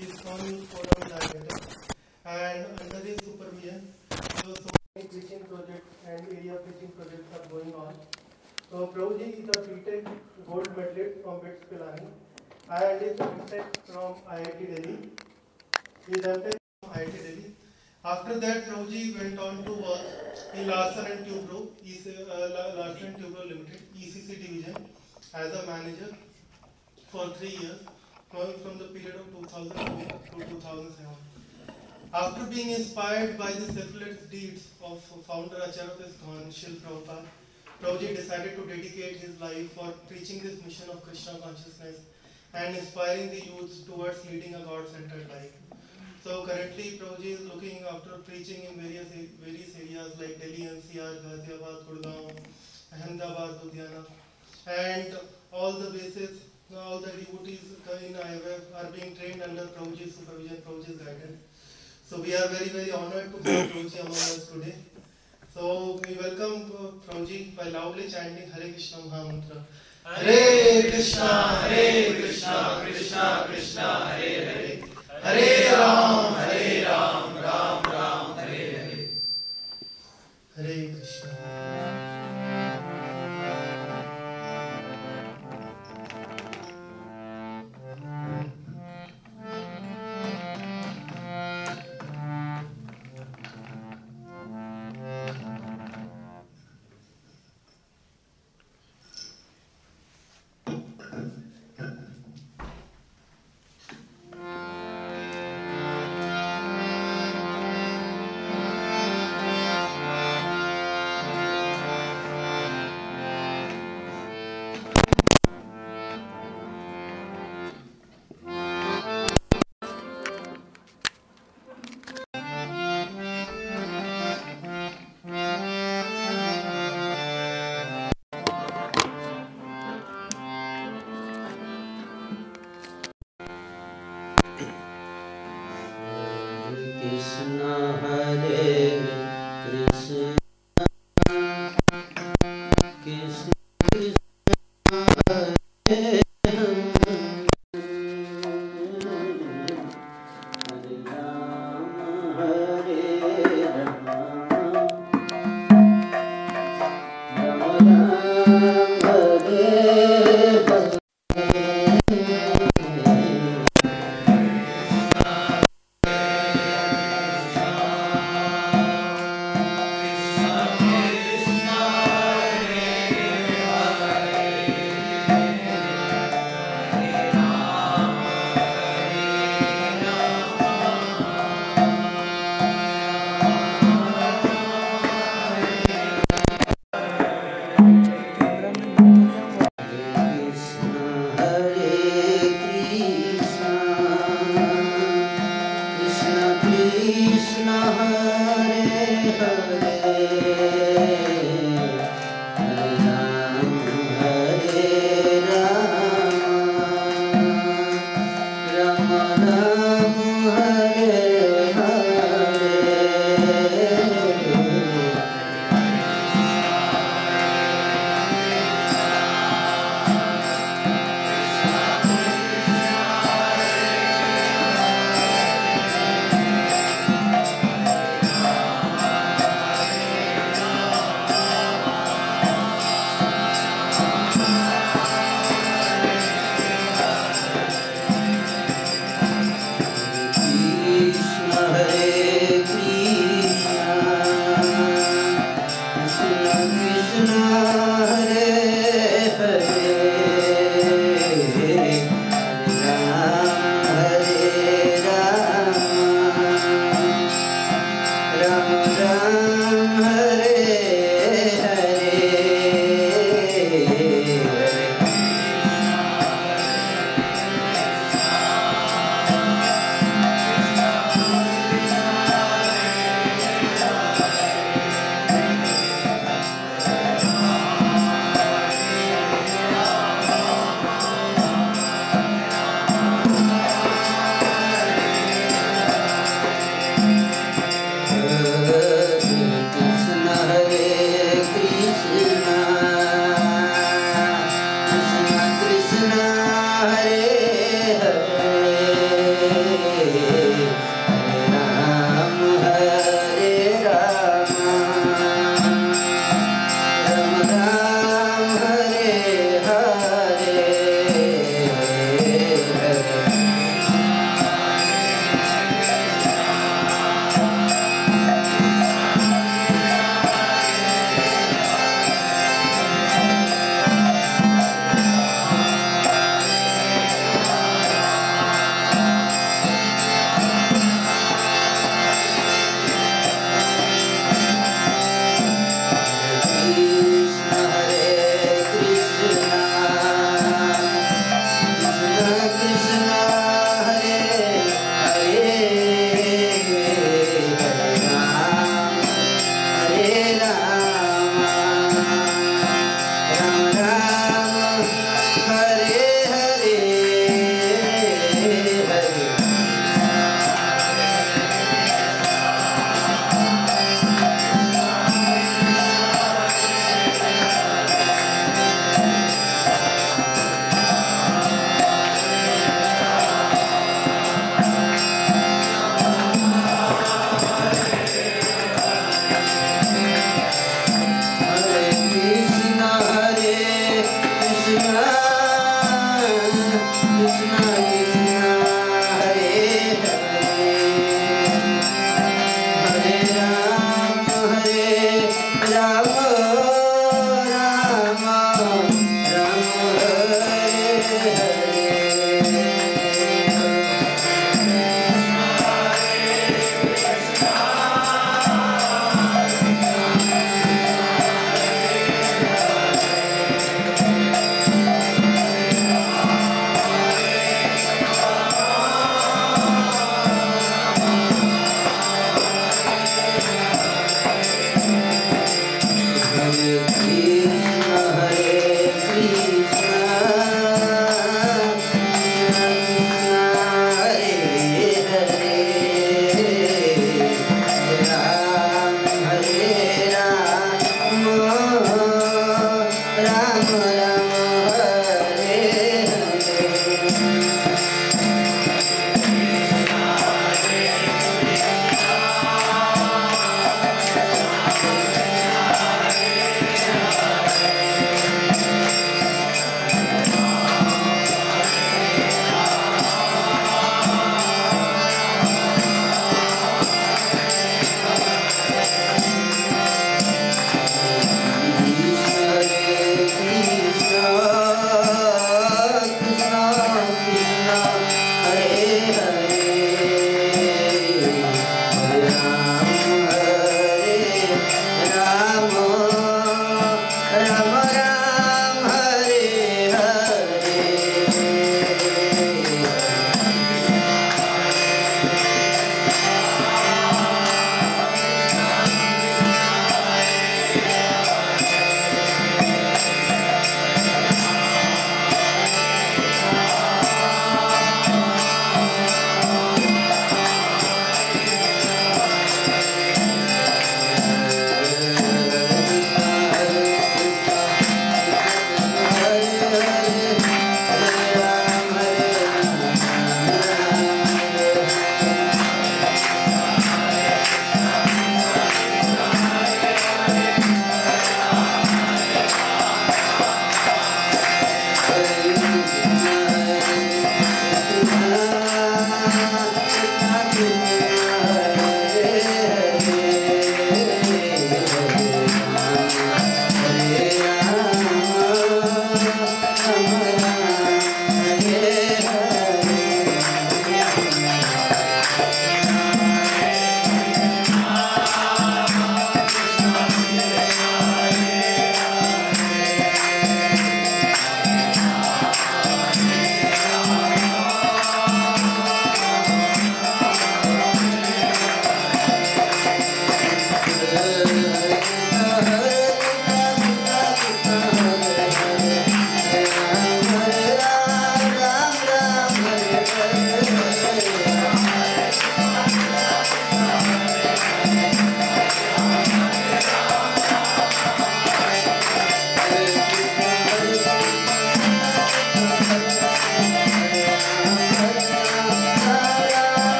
his son Forum Director, and under his supervision, so, so many preaching projects and area preaching projects are going on. So Prabhuji is a BTech gold medalist from BITS Pilani and is a BTech from IIT Delhi. He is MTech from IIT Delhi. After that, Prabhuji went on to work in Larsen and Toubro, uh, Larsen and Toubro Limited, ECC division, as a manager for three years, going from the period of 2004 to 2007. After being inspired by the selfless deeds of founder Acharya ISKCON, Shil Prabhupada, Prabhuji decided to dedicate his life for preaching this mission of Krishna consciousness and inspiring the youth towards leading a God-centered life. So currently Prabhuji is looking after preaching in various various areas like Delhi NCR, Ghaziabad, Gurgaon, Ahmedabad, Ludhiana, and all the bases, all the devotees in IWF are being trained under Prabhuji's supervision, Prabhuji's guidance. So we are very very honored to have Prabhuji among us today. So we welcome uh, Prabhuji by loudly chanting Hare Krishna Mahamantra. Hare Krishna, Hare Krishna, Krishna Krishna, Hare Hare. Hare Ram, Hare Ram, Ram Ram, Hare Hare. Hare Krishna.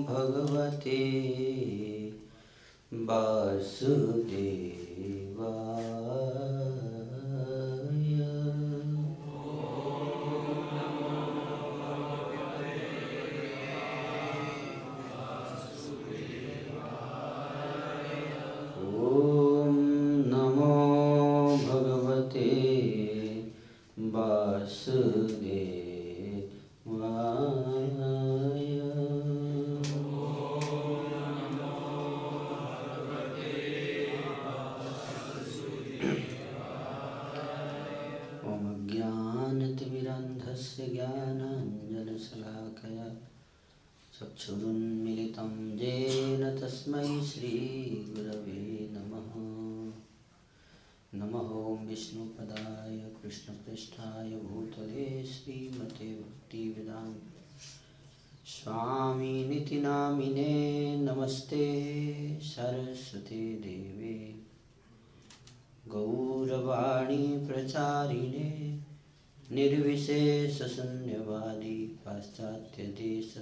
भगवते वासुदेवाय।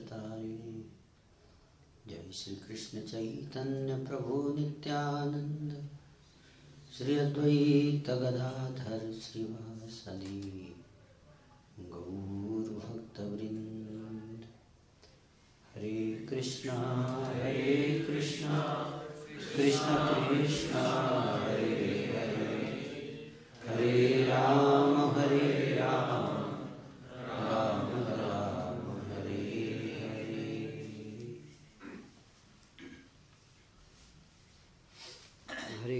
पाश्चात्यदेशतारिणे जय श्री कृष्ण चैतन्य प्रभु नित्यानंद श्री अद्वैत गदाधर श्रीवासदि गौर भक्तवृंद हरे कृष्णा हरे कृष्णा। कृष्ण कृष्णा, हरे हरे। हरे राम, हरे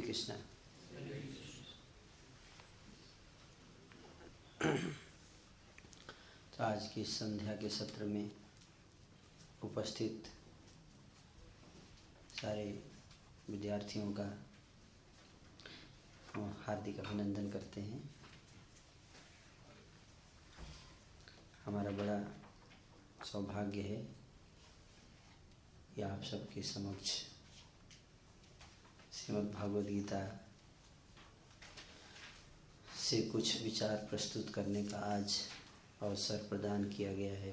हरे कृष्णा तो आज की संध्या के सत्र में उपस्थित सारे विद्यार्थियों का हार्दिक अभिनंदन करते हैं। हमारा बड़ा सौभाग्य है कि आप सबके समक्ष श्रीमद् गीता से कुछ विचार प्रस्तुत करने का आज अवसर प्रदान किया गया है।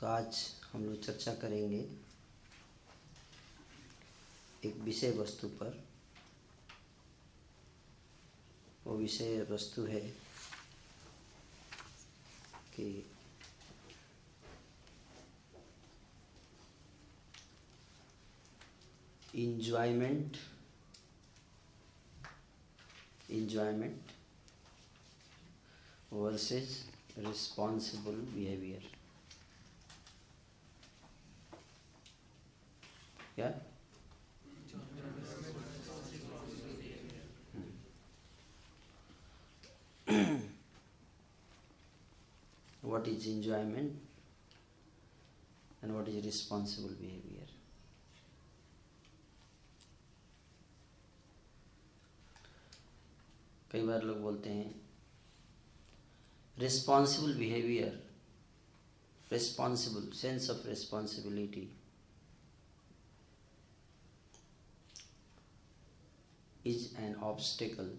तो आज हम लोग चर्चा करेंगे एक विषय वस्तु पर। वो विषय वस्तु है कि enjoyment enjoyment versus responsible behaviour क्या yeah? what is enjoyment and what is responsible behavior. कई बार लोग बोलते हैं responsible behaviour responsible sense of responsibility is an obstacle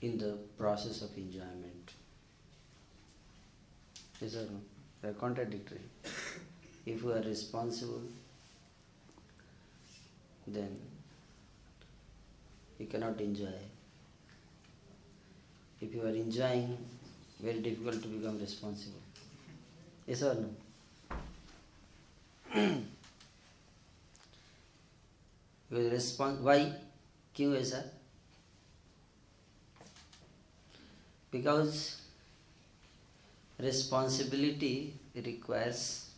in the process of enjoyment. Yes or no? They are contradictory. If you are responsible, then you cannot enjoy. If you are enjoying, very difficult to become responsible. Yes or no? Response why क्यों ऐसा because responsibility requires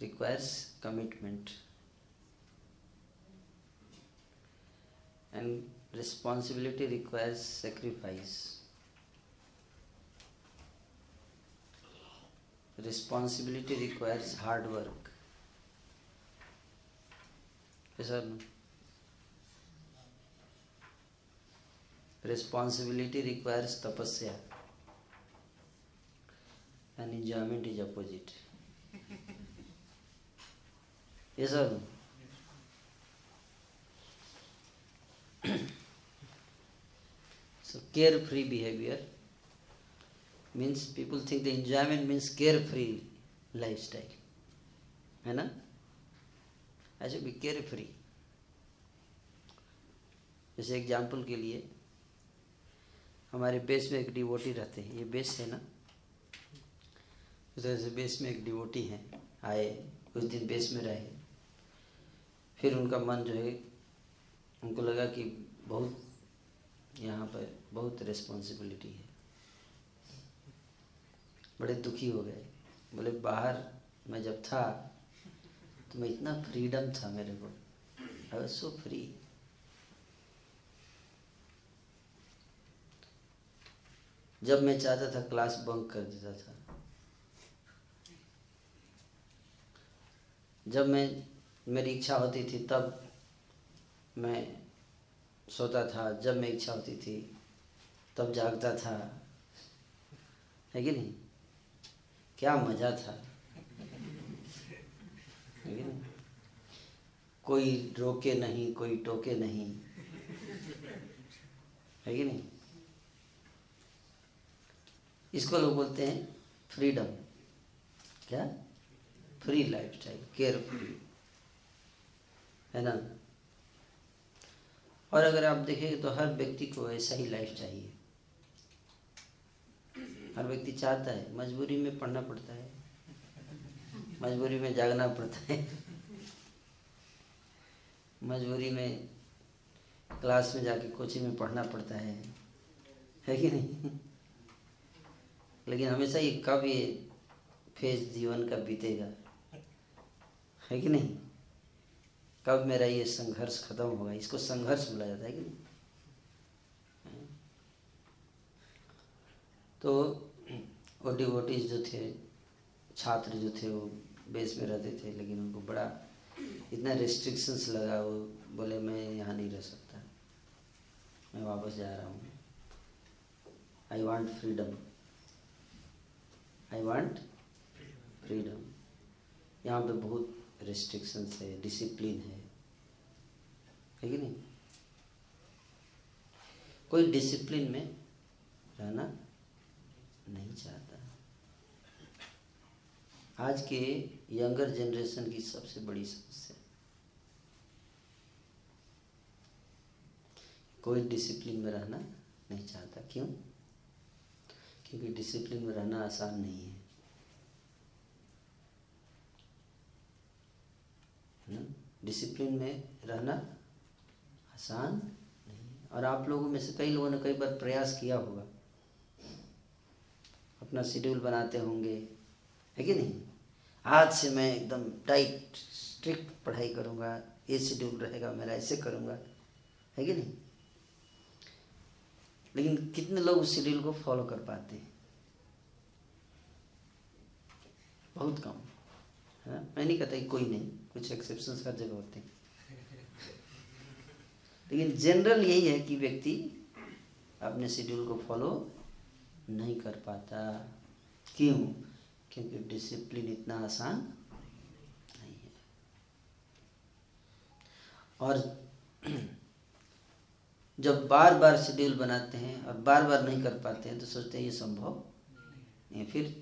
requires commitment. And responsibility requires sacrifice. Responsibility requires hard work. Yes or no? Responsibility requires तपस्या and enjoyment is opposite ये सब so care free behaviour means people think the enjoyment means care free life style है ना I should be care free जैसे example के लिए हमारे base में एक डिवोटी रहते हैं। ये बेस है ना? तरह से बेस में एक डिवोटी है, आए कुछ दिन बेस में रहे। फिर उनका मन जो है, उनको लगा कि बहुत यहाँ पर बहुत रिस्पॉन्सिबिलिटी है। बड़े दुखी हो गए। बोले, बाहर मैं जब था तो मैं इतना फ्रीडम था मेरे को। आई वॉज़ सो फ्री जब मैं चाहता था क्लास बंक कर देता था। जब मैं, मेरी इच्छा होती थी, तब मैं सोता था। जब मैं इच्छा होती थी, तब जागता था। है कि नहीं? क्या मज़ा था। कोई रोके नहीं, कोई टोके नहीं। है कि नहीं? इसको लोग बोलते हैं फ्रीडम क्या? Free life style care free है ना? और अगर आप देखेंगे तो हर व्यक्ति को ऐसा ही लाइफ चाहिए। हर व्यक्ति चाहता है, मजबूरी में पढ़ना पड़ता है, मजबूरी में जागना पड़ता है, मजबूरी में क्लास में जाके कोचिंग में पढ़ना पड़ता है। है कि नहीं? लेकिन हमेशा ये कब ये फ़ेज़ जीवन का बीतेगा? है कि नहीं? कब मेरा ये संघर्ष खत्म होगा? इसको संघर्ष बोला जाता है कि नहीं? तो वो डिवोटीज जो थे, छात्र जो थे, वो बेस में रहते थे, लेकिन उनको बड़ा इतना रिस्ट्रिक्शंस लगा, वो बोले, मैं यहाँ नहीं रह सकता। मैं वापस जा रहा हूँ। I want freedom I want freedom यहाँ पे बहुत रिस्ट्रिक्शंस है डिसिप्लिन है। है कि नहीं? कोई डिसिप्लिन में रहना नहीं चाहता। आज के यंगर जनरेशन की सबसे बड़ी समस्या। कोई डिसिप्लिन में रहना नहीं चाहता। क्यों? क्योंकि डिसिप्लिन में रहना आसान नहीं है। ना? डिसिप्लिन में रहना आसान नहीं और आप लोगों में से कई लोगों ने कई बार प्रयास किया होगा। अपना शेड्यूल बनाते होंगे। है कि नहीं? आज से मैं एकदम टाइट स्ट्रिक्ट पढ़ाई करूँगा, ये शेड्यूल रहेगा, मेरा ऐसे करूँगा। है कि नहीं? लेकिन कितने लोग उस शेड्यूल को फॉलो कर पाते हैं? बहुत कम, है मैं नहीं कहता कि कोई नहीं, कुछ एक्सेप्शन हर जगह होते हैं। लेकिन जनरल यही है कि व्यक्ति अपने शेड्यूल को फॉलो नहीं कर पाता। क्यों? क्योंकि डिसिप्लिन इतना आसान नहीं है। और जब बार बार शेड्यूल बनाते हैं और बार बार नहीं कर पाते हैं तो सोचते हैं ये संभव नहीं फिर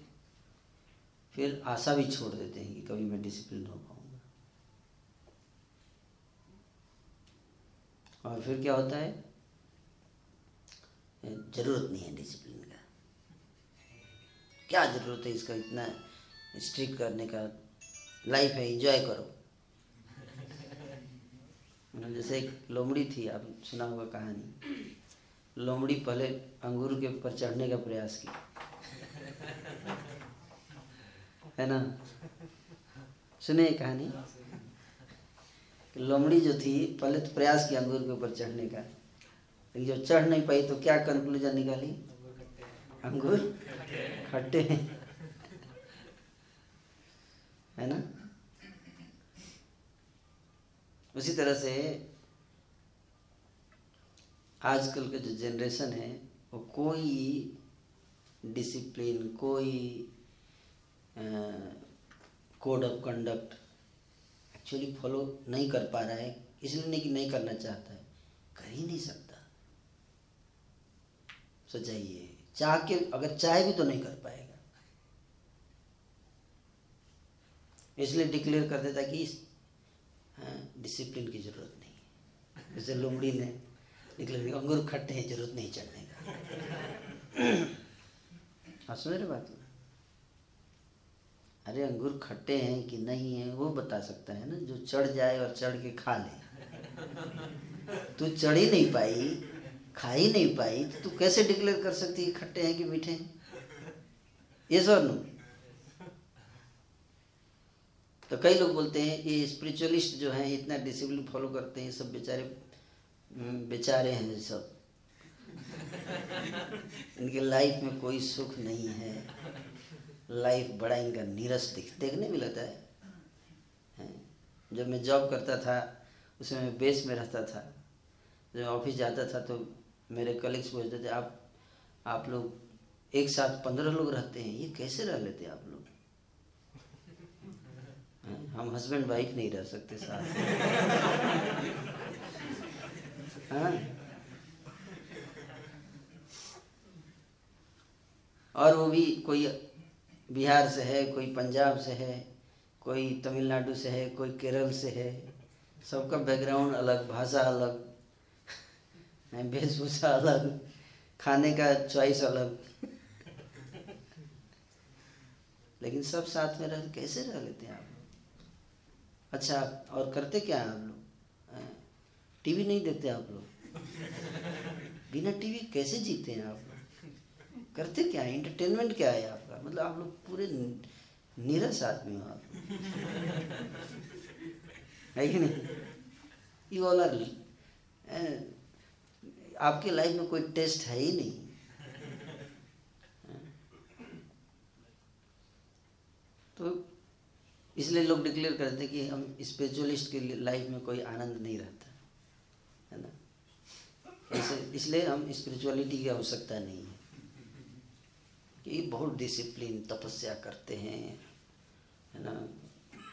फिर आशा भी छोड़ देते हैं कि कभी मैं डिसिप्लिन हो पाऊँगा। और फिर क्या होता है? ज़रूरत नहीं है डिसिप्लिन का। क्या ज़रूरत है इसका इतना स्ट्रिक्ट करने का? लाइफ है एंजॉय करो। जैसे एक लोमड़ी थी, आप सुना होगा कहानी। लोमड़ी पहले अंगूर के ऊपर चढ़ने का प्रयास की। है ना? सुने कहानी? लोमड़ी जो थी, पहले तो प्रयास किया अंगूर के ऊपर चढ़ने का। लेकिन जब चढ़ नहीं पाई तो क्या कंक्लूजन निकाली? अंगूर खट्टे हैं। है ना? उसी तरह से आजकल का जो जनरेशन है, वो कोई डिसिप्लिन कोई code of conduct actually follow नहीं कर पा रहा है, इसलिए नहीं कि नहीं करना चाहता है, कर ही नहीं सकता। सोचाइए चाह के अगर चाहे भी तो नहीं कर पाएगा। इसलिए डिक्लेयर कर देता कि डिसिप्लिन की ज़रूरत नहीं जैसे लोमड़ी ने डिक्लेयर अंगूर खट्टे हैं, ज़रूरत नहीं चढ़ने का। हाँ सुन रहे बात? अरे, अंगूर खट्टे हैं कि नहीं है, वो बता सकता है ना, जो चढ़ जाए और चढ़ के खा ले। तू चढ़ ही नहीं पाई, खा ही नहीं पाई तो तू कैसे डिक्लेयर कर सकती है खट्टे हैं कि मीठे हैं? ये सर नो तो कई लोग बोलते हैं ये स्पिरिचुअलिस्ट जो हैं इतना डिसिप्लिन फॉलो करते हैं सब बेचारे बेचारे हैं सब। इनके लाइफ में कोई सुख नहीं है। लाइफ बड़ा इनका नीरस दिख देखने में लगता है, जब मैं जॉब करता था उसमें मैं बेस में रहता था जब ऑफ़िस जाता था तो मेरे कलीग्स पूछते थे आप आप लोग एक साथ पंद्रह लोग रहते हैं ये कैसे रह लेते आप लोग? हम हस्बैंड वाइफ नहीं रह सकते साथ हाँ? और वो भी कोई बिहार से है कोई पंजाब से है कोई तमिलनाडु से है कोई केरल से है सबका बैकग्राउंड अलग भाषा अलग वेशभूषा अलग खाने का चॉइस अलग। लेकिन सब साथ में रह कैसे रह लेते हैं आप? अच्छा और करते क्या है आप लोग? टीवी नहीं देखते आप लोग? बिना टीवी कैसे जीते हैं आप लोग? करते क्या है? इंटरटेनमेंट क्या है आपका? मतलब आप लोग पूरे नीरस आदमी हो आप। है कि नहीं? यू ऑल आर आपके लाइफ में कोई टेस्ट है ही नहीं। तो इसलिए लोग डिक्लेयर करते कि हम स्पिरिचुअलिस्ट के लाइफ में कोई आनंद नहीं रहता, है ना? ऐसे, इसलिए हम स्पिरिचुअलिटी की आवश्यकता नहीं है। कि बहुत डिसिप्लिन तपस्या करते हैं, है ना?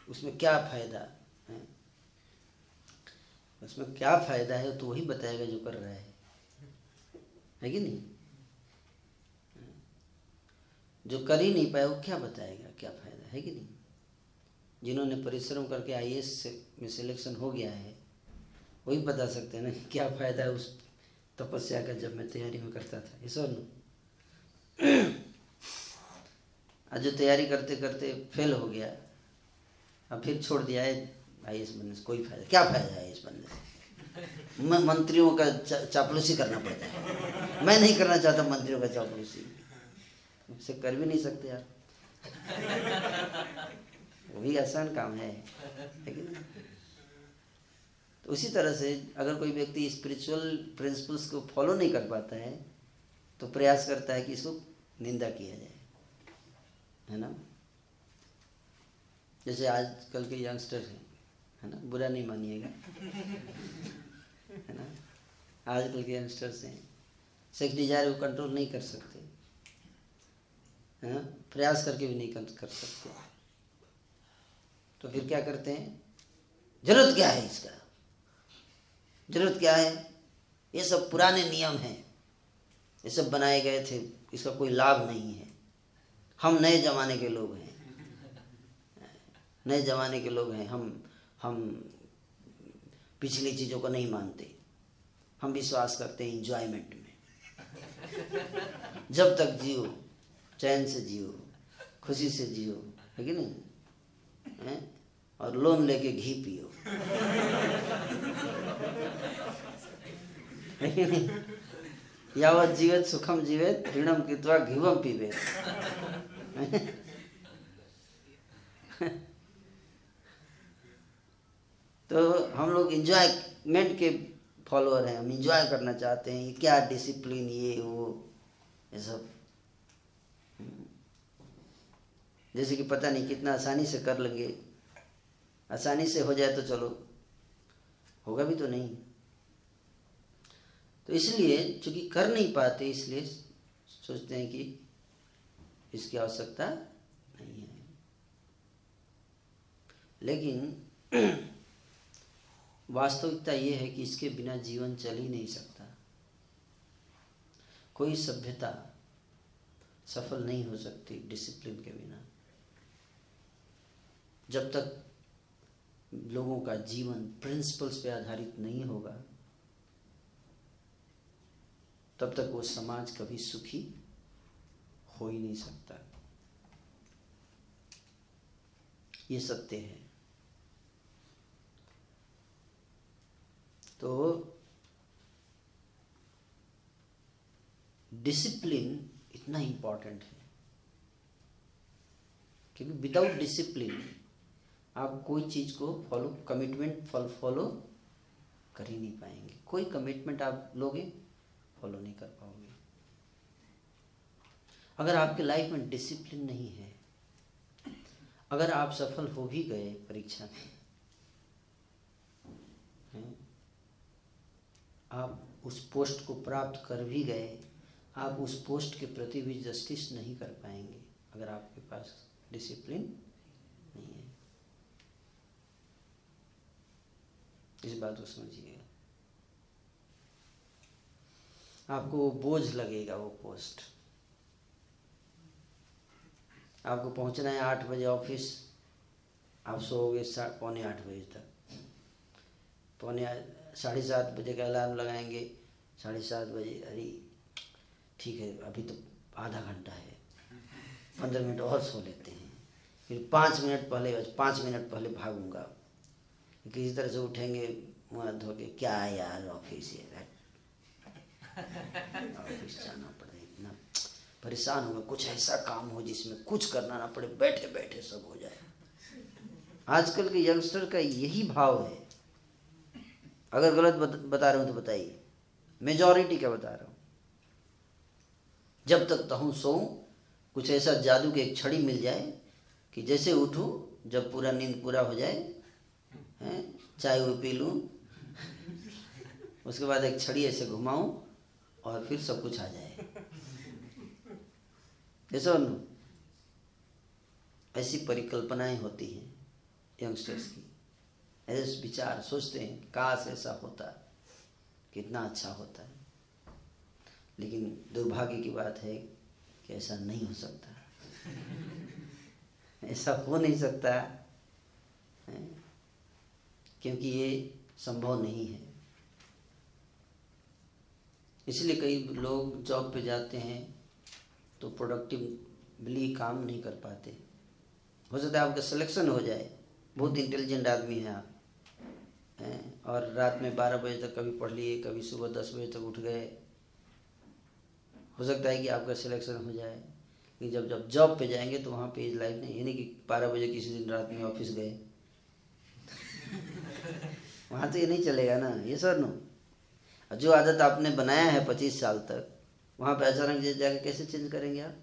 उसमें क्या फ़ायदा, है? उसमें क्या फ़ायदा है तो वही बताएगा जो कर रहा है। है कि नहीं? जो कर ही नहीं पाया वो क्या बताएगा, क्या फ़ायदा, है कि नहीं? जिन्होंने परिश्रम करके आई से में सिलेक्शन हो गया है, वही बता सकते हैं ना क्या फ़ायदा है उस तपस्या का जब मैं तैयारी में करता था। ये सब आज जो तैयारी करते करते फेल हो गया, अब फिर छोड़ दिया है आई एस बनने से। कोई फ़ायदा, क्या फ़ायदा है इस बनने से? मंत्रियों का चापलूसी करना पड़ता है। मैं नहीं करना चाहता मंत्रियों का चापलूसी। मुझसे कर भी नहीं सकते आप। वो भी आसान काम है। लेकिन तो उसी तरह से अगर कोई व्यक्ति स्पिरिचुअल प्रिंसिपल्स को फॉलो नहीं कर पाता है तो प्रयास करता है कि इसको निंदा किया जाए। है ना? जैसे आजकल के यंगस्टर हैं है ना? बुरा नहीं मानिएगा। है ना? आजकल के यंगस्टर्स हैं। सेक्स डिज़ायर को कंट्रोल नहीं कर सकते। है ना? प्रयास करके भी नहीं कर, सकते। तो फिर क्या करते हैं? ज़रूरत क्या है इसका? ज़रूरत क्या है? ये सब पुराने नियम हैं। ये सब बनाए गए थे। इसका कोई लाभ नहीं है। हम नए जमाने के लोग हैं। नए जमाने के लोग हैं। हम हम पिछली चीज़ों को नहीं मानते। हम विश्वास करते हैं इंजॉयमेंट में। जब तक जियो, चैन से जियो, खुशी से जियो, है कि नहीं? है? और लोन लेके घी पियो। यावत जीवित, सुखम जीवित, ऋणम कृत्वा घिवम पीवे तो हम लोग इंजॉयमेंट के फॉलोअर हैं। हम इंजॉय करना चाहते हैं, ये क्या डिसिप्लिन ये वो, ये सब। जैसे कि पता नहीं कितना आसानी से कर लेंगे। आसानी से हो जाए तो चलो। होगा भी तो नहीं। तो इसलिए चूँकि कर नहीं पाते, इसलिए सोचते हैं कि इसकी आवश्यकता नहीं है। लेकिन वास्तविकता ये है कि इसके बिना जीवन चल ही नहीं सकता। कोई सभ्यता सफल नहीं हो सकती डिसिप्लिन के बिना। जब तक लोगों का जीवन प्रिंसिपल्स पे आधारित नहीं होगा, तब तक वो समाज कभी सुखी हो ही नहीं सकता। ये सत्य है। तो डिसिप्लिन इतना इम्पोर्टेंट है। क्योंकि विदाउट डिसिप्लिन आप कोई चीज़ को फॉलो कमिटमेंट फॉलो कर ही नहीं पाएँगे। कोई कमिटमेंट आप लोगे फॉलो नहीं कर पाओगे। अगर आपके लाइफ में डिसिप्लिन नहीं है, अगर आप सफल हो भी गए परीक्षा में आप उस पोस्ट को प्राप्त कर भी गए, आप उस पोस्ट के प्रति भी जस्टिस नहीं कर पाएँगे, अगर आपके पास डिसिप्लिन नहीं है। इस बात को समझिएगा। आपको वो बोझ लगेगा वो पोस्ट आपको पहुँचना है आठ बजे ऑफ़िस आप सोओगे पौने आठ बजे तक। पौने साढ़े सात बजे का अलार्म लगाएँगे, साढ़े सात बजे, अरे, ठीक है, अभी तो आधा घंटा है। पंद्रह मिनट और सो लेते हैं। फिर पाँच मिनट पहले, पाँच मिनट पहले भागूँगा। किसी तरह से उठेंगे मुँह धो के क्या यार ऑफ़िस है ऑफ़िस जाना पड़े इतना परेशान हो कुछ ऐसा काम हो जिसमें कुछ करना ना पड़े बैठे बैठे सब हो जाए। आजकल के यंगस्टर का यही भाव है। अगर गलत बता रहे हो तो बताइए। मेजॉरिटी क्या बता रहा हूँ? जब तक तहूँ सो कुछ ऐसा जादू की एक छड़ी मिल जाए कि जैसे उठूं जब पूरा नींद पूरा हो जाए चाय वो पी लूँ, उसके बाद एक छड़ी ऐसे घुमाऊं और फिर सब कुछ आ जाए। ऐसा ऐसी परिकल्पनाएँ होती हैं यंगस्टर्स की। ऐसे विचार सोचते हैं, काश ऐसा होता, कितना अच्छा होता। है लेकिन दुर्भाग्य की बात है कि ऐसा नहीं हो सकता। ऐसा हो नहीं सकता, है। क्योंकि ये संभव नहीं है। इसलिए कई लोग जॉब पे जाते हैं तो प्रोडक्टिवली काम नहीं कर पाते। हो सकता है आपका सिलेक्शन हो जाए। बहुत इंटेलिजेंट आदमी है आप। हैं? और रात में बारह बजे तक कभी पढ़ लिए, कभी सुबह दस बजे तक उठ गए। हो सकता है कि आपका सिलेक्शन हो जाए। कि जब जब जॉब पे जाएँगे तो वहाँ पे लाइफ नहीं, यानी कि बारह बजे किसी दिन रात में ऑफ़िस गए। वहाँ तो ये नहीं चलेगा ना, ये सर नो। जो आदत आपने बनाया है पच्चीस साल तक, वहाँ पे अचानक जाके कैसे चेंज करेंगे आप?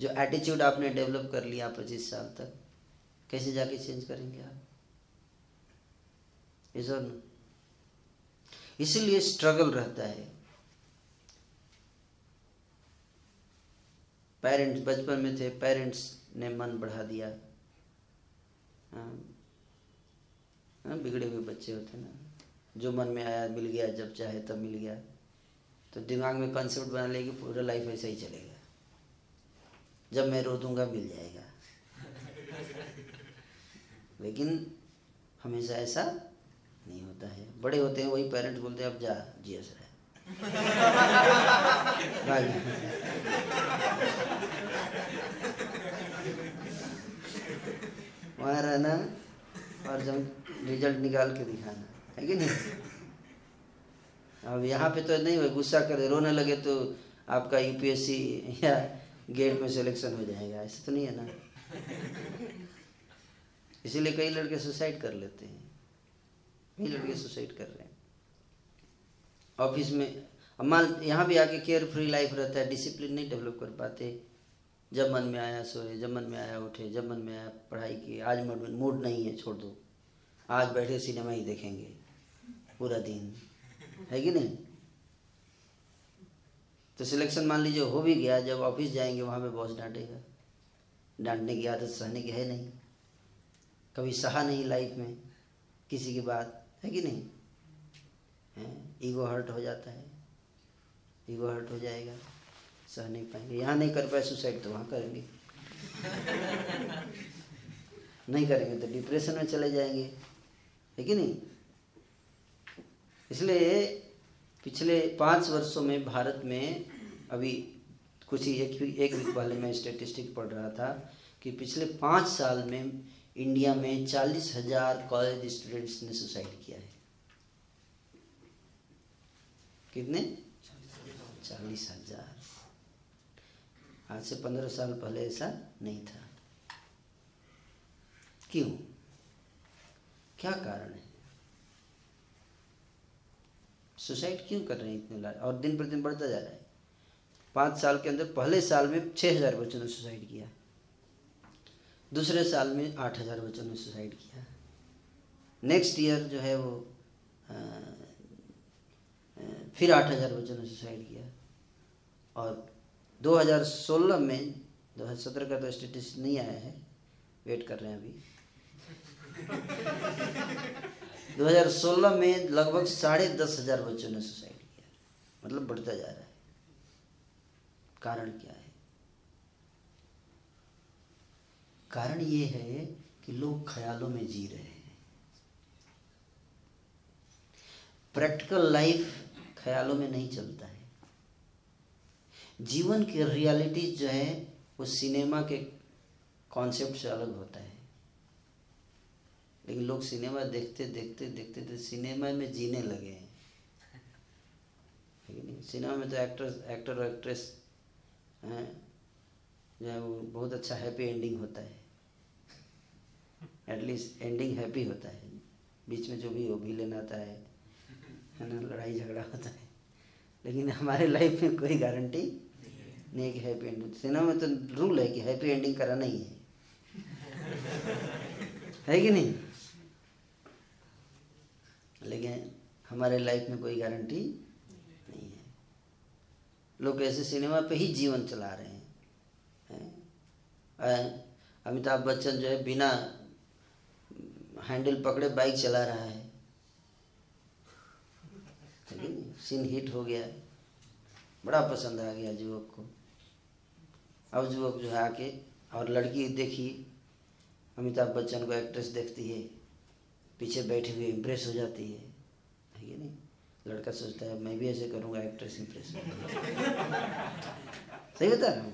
जो एटीट्यूड आपने डेवलप कर लिया पच्चीस साल तक, कैसे जाके चेंज करेंगे आप? ये सर नो। इसीलिए स्ट्रगल रहता है। पेरेंट्स बचपन में थे पेरेंट्स ने मन बढ़ा दिया। हाँ, हाँ बिगड़े हुए बच्चे होते ना। जो मन में आया मिल गया जब चाहे तब मिल गया। तो दिमाग में कॉन्सेप्ट बना लेगी पूरा लाइफ ऐसा ही चलेगा। जब मैं रो दूँगा मिल जाएगा। लेकिन हमेशा ऐसा नहीं होता है। बड़े होते हैं वही पेरेंट्स बोलते हैं अब जा जी एस रहे वहाँ रहना और जब रिज़ल्ट निकाल के दिखाना, है कि नहीं? अब यहाँ पे तो नहीं हुआ, गुस्सा करे, रोने लगे तो आपका यूपीएससी या गेट में सिलेक्शन हो जाएगा, ऐसा तो नहीं है ना? इसीलिए कई लड़के सुसाइड कर लेते हैं। कई लड़के सुसाइड कर रहे हैं। ऑफ़िस में मान, यहाँ भी आके केयर फ्री लाइफ रहता है डिसिप्लिन नहीं डेवलप कर पाते। जब मन में आया सोए, जब मन में आया उठे, जब मन में आया पढ़ाई की, आज मूड नहीं है, छोड़ दो। आज बैठे सिनेमा ही देखेंगे, पूरा दिन। है कि नहीं? तो सिलेक्शन मान लीजिए हो भी गया, जब ऑफ़िस जाएँगे, वहाँ पे बॉस डांटेगा। डांटने की आदत सहने की है नहीं। कभी सहा नहीं लाइफ में, किसी की बात। है कि नहीं? ईगो हर्ट हो जाता है। ईगो हर्ट हो जाएगा। सह नहीं पाएँगे। यहाँ नहीं कर पाए सुसाइड तो वहाँ करेंगे। नहीं करेंगे तो डिप्रेशन में चले जाएँगे। है कि नहीं? इसलिए पिछले पाँच वर्षों में भारत में अभी कुछ ही एक एक वीक पहले मैं स्टेटिस्टिक पढ़ रहा था कि पिछले पाँच साल में इंडिया में चालीस हज़ार कॉलेज स्टूडेंट्स ने सुसाइड किया है। कितने? चालीस हज़ार। आज से पंद्रह साल पहले ऐसा नहीं था। क्यों? क्या कारण है? सुसाइड क्यों कर रहे हैं इतने लाख और दिन प्रतिदिन बढ़ता जा रहा है? पाँच साल के अंदर पहले साल में छः हज़ार बच्चों ने सुसाइड किया। दूसरे साल में आठ हज़ार बच्चों ने सुसाइड किया। नेक्स्ट ईयर जो है वो आ, फिर आठ हज़ार बच्चों ने सुसाइड किया। और 2016 में 2017 का तो स्टेटस नहीं आया है। वेट कर रहे हैं अभी। 2016 में लगभग साढ़े दस हज़ार बच्चों ने सुसाइड किया। मतलब बढ़ता जा रहा है। कारण क्या है? कारण ये है कि लोग ख्यालों में जी रहे हैं। प्रैक्टिकल लाइफ ख्यालों में नहीं चलता है। जीवन की रियलिटी जो है, वो सिनेमा के कॉन्सेप्ट से अलग होता है। लेकिन लोग सिनेमा देखते देखते देखते देखते सिनेमा में जीने लगे हैं। सिनेमा में तो एक्टर एक्टर और एक्ट्रेस हैं, जो है वो बहुत अच्छा हैप्पी एंडिंग होता है। एटलीस्ट एंडिंग हैप्पी होता है। बीच में जो भी हो विलेन आता है है ना, लड़ाई झगड़ा होता है। लेकिन हमारे लाइफ में कोई गारंटी नहीं कि हैप्पी एंडिंग सिनेमा में तो रूल है कि हैप्पी एंडिंग करा नहीं है। है कि नहीं? लेकिन हमारे लाइफ में कोई गारंटी नहीं है। लोग ऐसे सिनेमा पे ही जीवन चला रहे हैं? अमिताभ बच्चन जो है बिना हैंडल पकड़े बाइक चला रहा है। सीन हिट हो गया। बड़ा पसंद आ गया युवक को। अब युवक जो है आके, और लड़की देखी, अमिताभ बच्चन को एक्ट्रेस देखती है, पीछे बैठे हुए इम्प्रेस हो जाती है। ठीक है नहीं? लड़का सोचता है, मैं भी ऐसे करूँगा एक्ट्रेस इम्प्रेस सही बता रहा हूँ।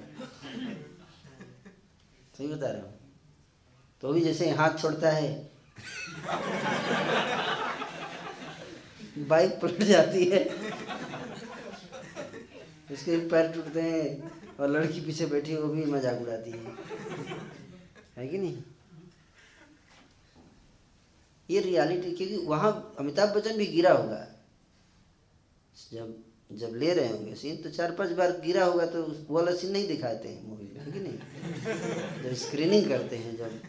सही बता रहा हूँ। तो भी जैसे हाथ छोड़ता है, बाइक पलट जाती है, उसके पैर टूटते हैं। और लड़की पीछे बैठी वो भी मज़ाक उड़ाती है। है कि नहीं? ये रियलिटी क्योंकि वहाँ अमिताभ बच्चन भी गिरा होगा। जब जब ले रहे होंगे सीन तो चार पाँच बार गिरा होगा तो वो वाला सीन नहीं दिखाते हैं मूवी में, है कि नहीं? जब स्क्रीनिंग करते हैं, जब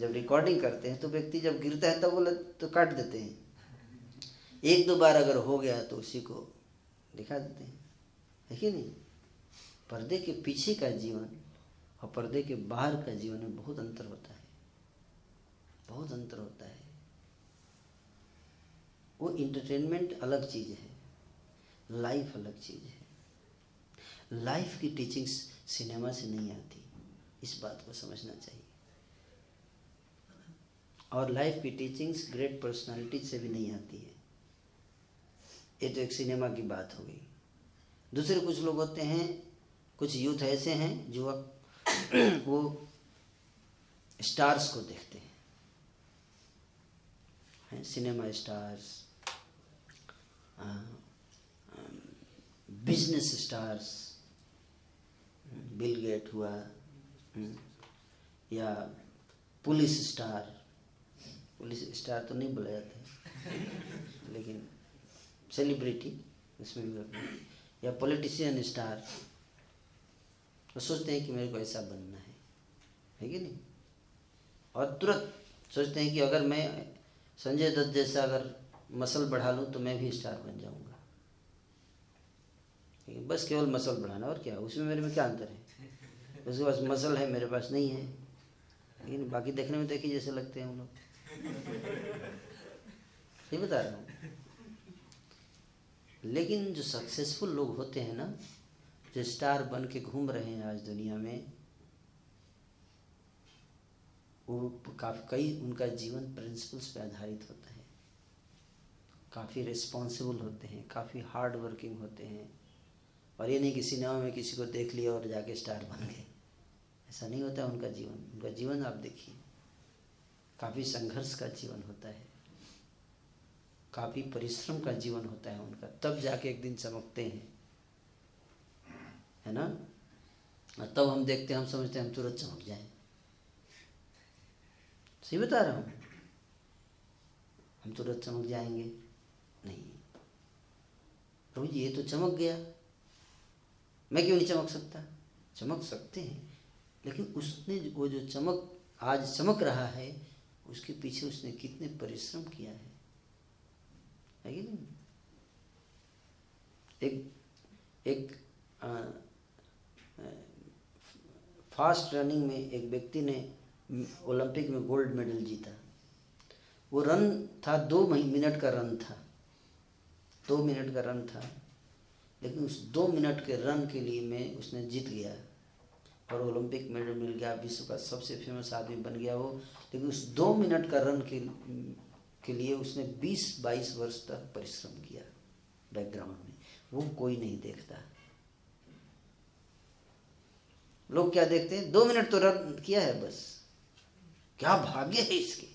जब रिकॉर्डिंग करते हैं तो व्यक्ति जब गिरता है, तब बोला तो काट देते हैं। एक दो बार अगर हो गया तो उसी को दिखा देते हैं। है कि नहीं? पर्दे के पीछे का जीवन और पर्दे के बाहर का जीवन में बहुत अंतर होता है। बहुत अंतर होता है। वो इंटरटेनमेंट अलग चीज़ है। लाइफ अलग चीज़ है। लाइफ की टीचिंग्स सिनेमा से नहीं आती। इस बात को समझना चाहिए। और लाइफ की टीचिंग्स ग्रेट पर्सनालिटी से भी नहीं आती है। ये तो एक सिनेमा की बात हो गई। दूसरे कुछ लोग होते हैं कुछ यूथ ऐसे हैं जो वो स्टार्स को देखते हैं। हैं cinema stars business stars Bill Gate हुआ हम्म, या पुलिस स्टार। पुलिस स्टार तो नहीं बोला जाता है लेकिन सेलिब्रिटी इसमें या पॉलिटिशियन स्टार वो सोचते हैं कि मेरे को ऐसा बनना है। है कि नहीं? और तुरंत सोचते हैं कि अगर मैं संजय दत्त जैसा अगर मसल बढ़ा लूँ तो मैं भी स्टार बन जाऊँगा। बस केवल मसल बढ़ाना, और क्या? उसमें मेरे में क्या अंतर है? उसके पास मसल है, मेरे पास नहीं है। लेकिन बाकी देखने में देखिए जैसे लगते हैं हम लोग। ये बता रहा हूँ। लेकिन जो सक्सेसफुल लोग होते हैं ना जो स्टार बन के घूम रहे हैं आज दुनिया में। वो काफ़ी, कई उनका जीवन प्रिंसिपल्स पे आधारित होता है। काफ़ी रिस्पॉन्सिबल होते हैं, काफ़ी हार्ड वर्किंग होते हैं। और ये नहीं कि सिनेमा में किसी को देख लिया और जाके स्टार बन गए। ऐसा नहीं होता उनका जीवन। उनका जीवन आप देखिए। काफ़ी संघर्ष का जीवन होता है। काफ़ी परिश्रम का जीवन होता है उनका। तब जाके एक दिन चमकते हैं। है ना? और तब हम देखते हैं हम समझते हैं हम तुरंत चमक जाए। सही बता रहा हूँ? हम तुरंत चमक जाएँगे? नहीं। प्रभु जी ये तो चमक गया। मैं क्यों नहीं चमक सकता? चमक सकते हैं लेकिन उसने वो जो चमक आज चमक रहा है उसके पीछे उसने कितने परिश्रम किया है। है कि नहीं? एक एक आ, फास्ट रनिंग में एक व्यक्ति ने ओलंपिक में गोल्ड मेडल जीता। वो रन था, दो मिनट का रन था। दो मिनट का रन था, लेकिन उस दो मिनट के रन के लिए में उसने जीत गया और ओलंपिक मेडल मिल गया, विश्व का सबसे फ़ेमस आदमी बन गया वो। लेकिन उस दो मिनट का रन के के लिए उसने 20-22 वर्ष तक परिश्रम किया बैकग्राउंड में। वो कोई नहीं देखता। लोग क्या देखते हैं? दो मिनट तो रन किया है बस। क्या भाग्य है इसके?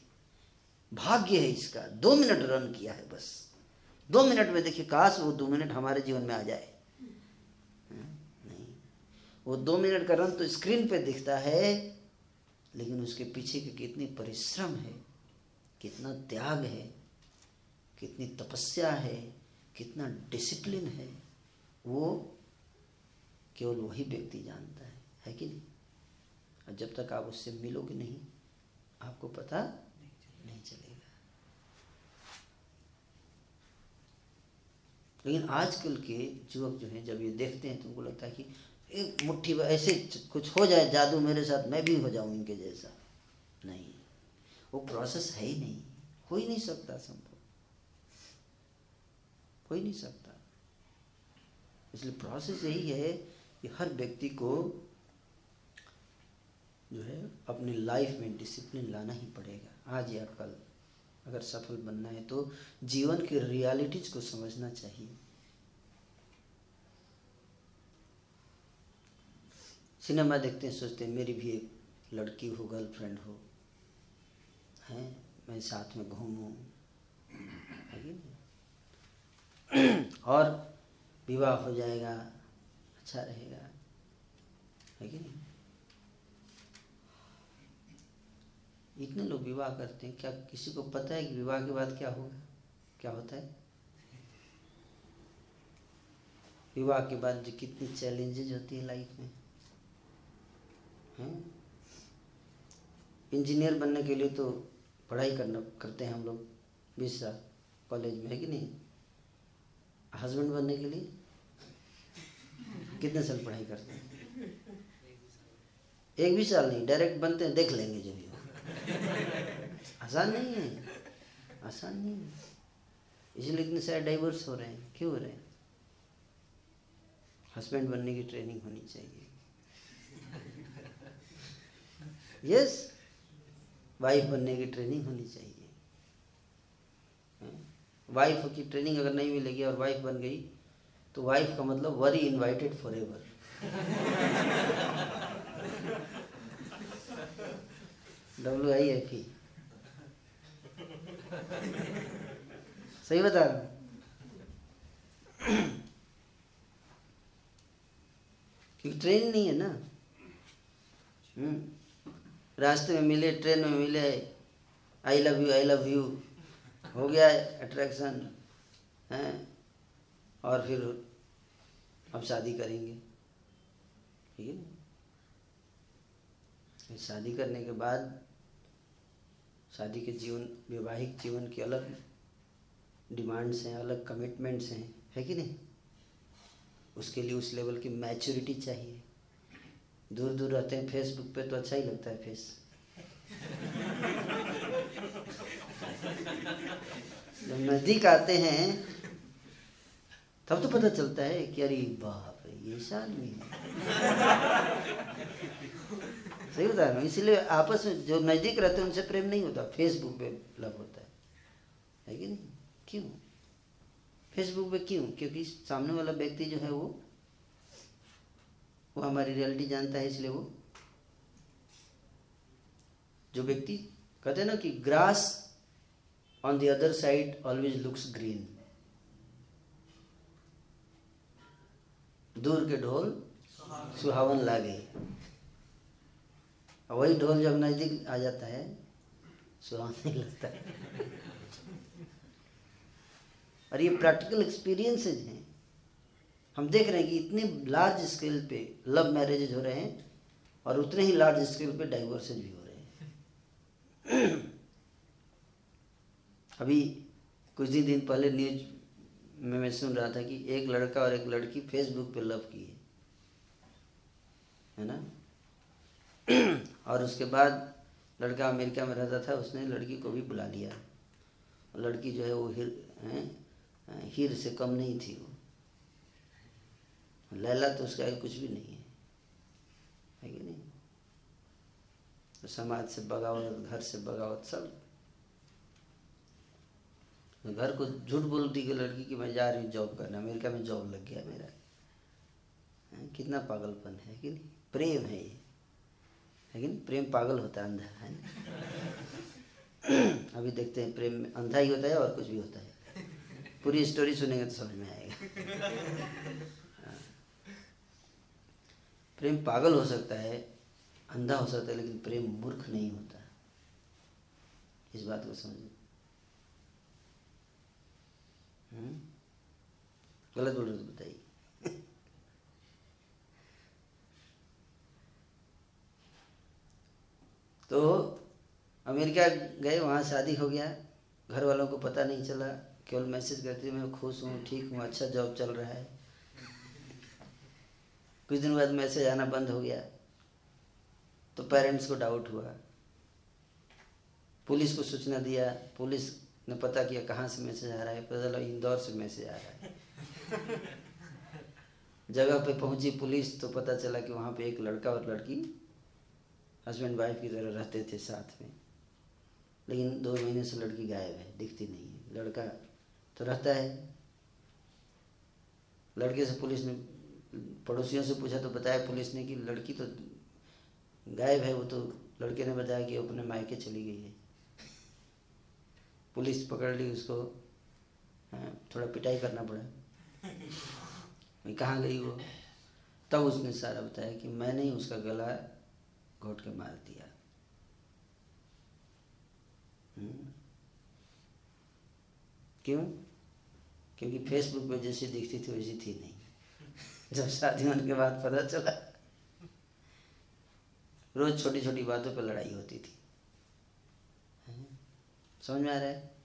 भाग्य है इसका। दो मिनट रन किया है बस। दो मिनट में देखिए, काश वो दो मिनट हमारे जीवन में आ जाए। नहीं। वो दो मिनट का रन तो स्क्रीन पे दिखता है, लेकिन उसके पीछे की कितनी परिश्रम है, कितना त्याग है, कितनी तपस्या है, कितना डिसिप्लिन है, वो केवल वही व्यक्ति जानता है कि नहीं? और जब तक आप उससे मिलोगे नहीं, आपको पता नहीं चलेगा। लेकिन आजकल के युवक जो हैं, जब ये देखते हैं तो उनको लगता है कि एक मुट्ठी ऐसे कुछ हो जाए, जादू मेरे साथ, मैं भी हो जाऊँ इनके जैसा। नहीं। वो प्रोसेस है ही नहीं। हो ही नहीं सकता संभव। हो ही नहीं सकता। इसलिए प्रोसेस यही है कि हर व्यक्ति को जो है, अपनी लाइफ में डिसिप्लिन लाना ही पड़ेगा। आज या कल अगर सफल बनना है तो जीवन की रियलिटीज को समझना चाहिए। सिनेमा देखते हैं, सोचते हैं, मेरी भी एक लड़की हो गर्लफ्रेंड हो, हैं, मैं साथ में घूमूं और विवाह हो जाएगा अच्छा रहेगा, है कि नहीं? इतने लोग विवाह करते हैं, क्या किसी को पता है कि विवाह के बाद क्या होगा? क्या होता है? विवाह के बाद जो कितनी चैलेंजेज होती है लाइफ में। इंजीनियर बनने के लिए तो पढ़ाई करना, करते हैं हम लोग, बीस साल। कॉलेज में है कि नहीं? हस्बैंड बनने के लिए? कितने साल पढ़ाई करते हैं? एक भी साल नहीं डायरेक्ट बनते हैं, देख लेंगे जो भी आसान नहीं है। आसान नहीं है। इसलिए इतने सारे डाइवर्स हो रहे हैं। क्यों हो रहे हैं? हस्बैंड बनने की ट्रेनिंग होनी चाहिए। यस वाइफ बनने की ट्रेनिंग होनी चाहिए। वाइफ की ट्रेनिंग अगर नहीं मिलेगी और वाइफ बन गई तो वाइफ का मतलब worry invited for ever W I F E सही बता रहा हूँ? क्योंकि ट्रेन नहीं है ना? हम्म। रास्ते में मिले, ट्रेन में मिले I love you I love you हो गया अट्रैक्शन है? और फिर अब शादी करेंगे। ठीक है? शादी करने के बाद शादी के जीवन, वैवाहिक जीवन की अलग डिमांड्स हैं, अलग कमिटमेंट्स हैं, है कि नहीं? उसके लिए उस लेवल की मैच्योरिटी चाहिए। दूर दूर रहते हैं फेसबुक पे तो अच्छा ही लगता है फेस जब नज़दीक आते हैं, तब तो पता चलता है कि अरे बाप ये आदमी है सही बता रहा हूँ, इसीलिए आपस में जो नज़दीक रहते हैं, उनसे प्रेम नहीं होता। फेसबुक पे लव होता है। है कि नहीं? क्यों? फेसबुक पे क्यों? क्योंकि सामने वाला व्यक्ति जो है वो वो हमारी रियलिटी जानता है, इसलिए वो, जो व्यक्ति कहते हैं ना कि grass on the other side always looks green दूर के ढोल सुहावन लागे। और वही ढोल जब नज़दीक आ जाता है सुहावन नहीं लगता है। और ये प्रैक्टिकल एक्सपीरियंसेज हैं। हम देख रहे हैं कि इतने लार्ज स्केल पे लव मैरिजेज हो रहे हैं और उतने ही लार्ज स्केल पे डाइवोर्सेज भी हो रहे हैं। अभी कुछ ही दिन पहले न्यूज़ में मैं सुन रहा था कि एक लड़का और एक लड़की फेसबुक पे लव किए है ना? और उसके बाद लड़का अमेरिका में रहता था, उसने लड़की को भी बुला लिया। लड़की जो है वो हिर हैं हीर से कम नहीं थी वो। लैला तो उसका कुछ भी नहीं है। है कि नहीं? तो समाज से बगावत, घर से बगावत सब। तो घर को झूठ बोलती कि लड़की कि मैं जा रही हूँ जॉब करने। अमेरिका में जॉब लग गया मेरा। कितना पागलपन है कि नहीं? प्रेम है ये। कि नहीं प्रेम पागल होता है, अंधा, है ना? अभी देखते हैं, प्रेम में अंधा ही होता है और कुछ भी होता है। पूरी स्टोरी सुनेंगे तो समझ में आएगा। प्रेम पागल हो सकता है, अंधा हो सकता है, लेकिन प्रेम मूर्ख नहीं होता। इस बात को समझो। गलत बोल रहे तो बताइए। तो अमेरिका गए? वहाँ शादी हो गया। घर वालों को पता नहीं चला। केवल मैसेज करती, मैं खुश हूँ, ठीक हूँ अच्छा जॉब चल रहा है। कुछ दिन बाद मैसेज आना बंद हो गया। तो पेरेंट्स को डाउट हुआ। पुलिस को सूचना दिया। पुलिस ने पता किया कहाँ से मैसेज आ रहा है। पता चला इंदौर से मैसेज आ रहा है। जगह पे पहुँची पुलिस तो पता चला कि वहाँ पे एक लड़का और लड़की हस्बैंड वाइफ की तरह रहते थे साथ में। लेकिन दो महीने से लड़की गायब है दिखती नहीं है। लड़का तो रहता है। लड़के से पुलिस ने पड़ोसियों से पूछा तो बताया पुलिस ने कि लड़की तो गायब है वो तो लड़के ने बताया कि अपने मायके चली गई है। पुलिस पकड़ ली उसको हाँ, थोड़ा पिटाई करना पड़ा। कहाँ गई वो? तब उसने सारा बताया कि मैंने ही उसका गला घोट के मार दिया। हम्म। क्यों? क्योंकि फेसबुक पे जैसी दिखती थी वैसी थी नहीं। जब शादी होने के बाद पता चला, रोज छोटी छोटी बातों पर लड़ाई होती थी। समझ में आ रहा है?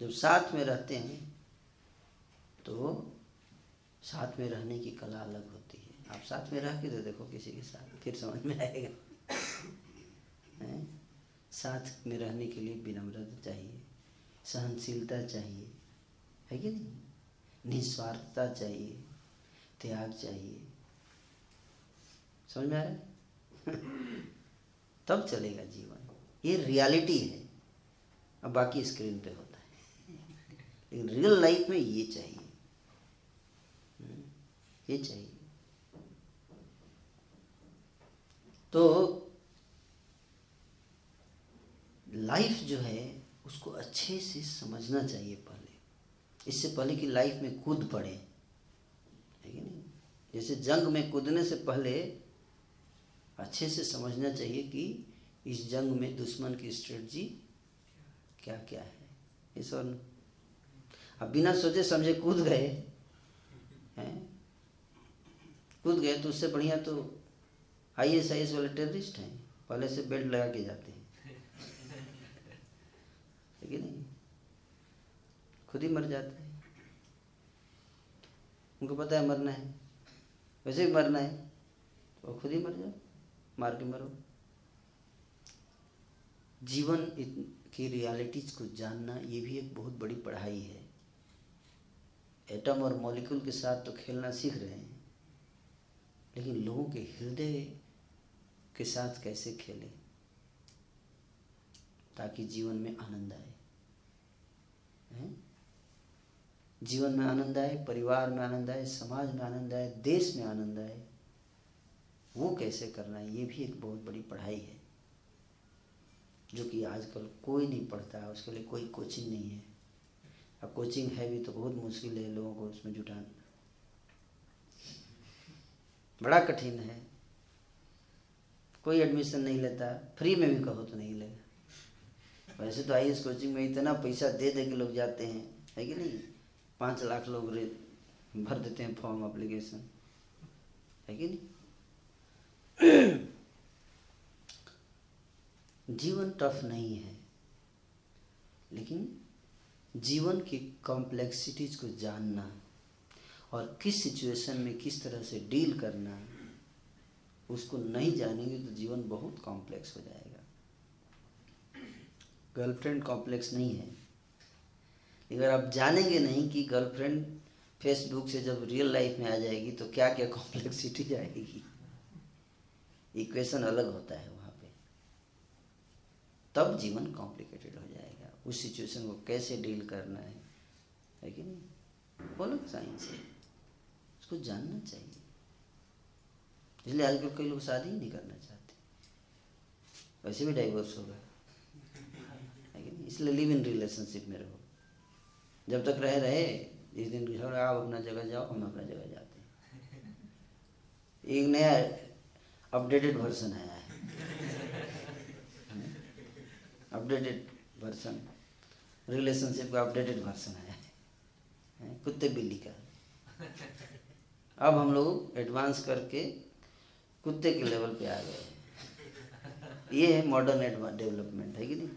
जब साथ में रहते हैं तो साथ में रहने की कला अलग है आप साथ में रह के तो देखो किसी के साथ फिर समझ में आएगा। है? साथ में रहने के लिए विनम्रता चाहिए सहनशीलता चाहिए है कि नहीं? निस्वार्थता चाहिए त्याग चाहिए। समझ में आ रहा है? तब चलेगा जीवन। ये रियलिटी है। अब बाकी स्क्रीन पे होता है। लेकिन रियल लाइफ में ये चाहिए। हम्म, ये चाहिए। तो लाइफ जो है, उसको अच्छे से समझना चाहिए पहले। इससे पहले कि लाइफ में कूद पड़े, है कि नहीं? जैसे जंग में कूदने से पहले अच्छे से समझना चाहिए कि इस जंग में दुश्मन की स्ट्रेटजी क्या क्या है। इस और अब बिना सोचे समझे कूद गए, हैं? कूद गए तो उससे बढ़िया तो आई एस आई एस वाले टेररिस्ट हैं। पहले से बेल्ट लगा के जाते हैं। नहीं? खुद ही मर जाते हैं। उनको पता है मरना है। वैसे भी मरना है। तो खुद ही मर जाओ। मार के मरो। जीवन की रियलिटीज को जानना ये भी एक बहुत बड़ी पढ़ाई है। एटम और मॉलिक्यूल के साथ तो खेलना सीख रहे हैं। लेकिन लोगों के हृदय के साथ कैसे खेलें? ताकि जीवन में आनंद आए? जीवन में आनंद आए, परिवार में आनंद आए, समाज में आनंद आए, देश में आनंद आए। वो कैसे करना है, ये भी एक बहुत बड़ी पढ़ाई है, जो कि आजकल कोई नहीं पढ़ता है उसके लिए कोई कोचिंग नहीं है। अब कोचिंग है भी तो बहुत मुश्किल है लोगों को उसमें जुटाना। बड़ा कठिन है। कोई एडमिशन नहीं लेता फ्री में भी कहो तो नहीं लेगा। वैसे तो आई कोचिंग में इतना पैसा दे दे के लोग जाते हैं, है कि नहीं? पाँच लाख लोग भर देते हैं फॉर्म अप्लीकेशन है कि नहीं? जीवन टफ नहीं है, लेकिन जीवन की कॉम्प्लेक्सिटीज को जानना और किस सिचुएशन में किस तरह से डील करना उसको नहीं जानेंगे तो जीवन बहुत कॉम्प्लेक्स हो जाएगा। गर्लफ्रेंड कॉम्प्लेक्स नहीं है। अगर आप जानेंगे नहीं कि गर्लफ्रेंड फेसबुक से जब रियल लाइफ में आ जाएगी तो क्या क्या कॉम्प्लेक्सिटी जाएगी इक्वेशन अलग होता है वहाँ पे। तब जीवन कॉम्प्लिकेटेड हो जाएगा। उस सिचुएशन को कैसे डील करना है? है कि नहीं? बोलो साइंस है उसको जानना चाहिए। इसलिए आजकल कई लोग शादी ही नहीं करना चाहते। वैसे भी डाइवोर्स होगा इसलिए लिव इन रिलेशनशिप में रहो। जब तक रहे रहे इस दिन आप अपना जगह जाओ, हम अपना जगह जाते हैं। एक नया अपडेटेड वर्जन आया है। अपडेटेड वर्सन रिलेशनशिप का अपडेटेड वर्सन आया है। कुत्ते बिल्ली का। अब हम लोग एडवांस करके कुत्ते के लेवल पे आ गए। ये है मॉडर्न डेवलपमेंट है कि नहीं?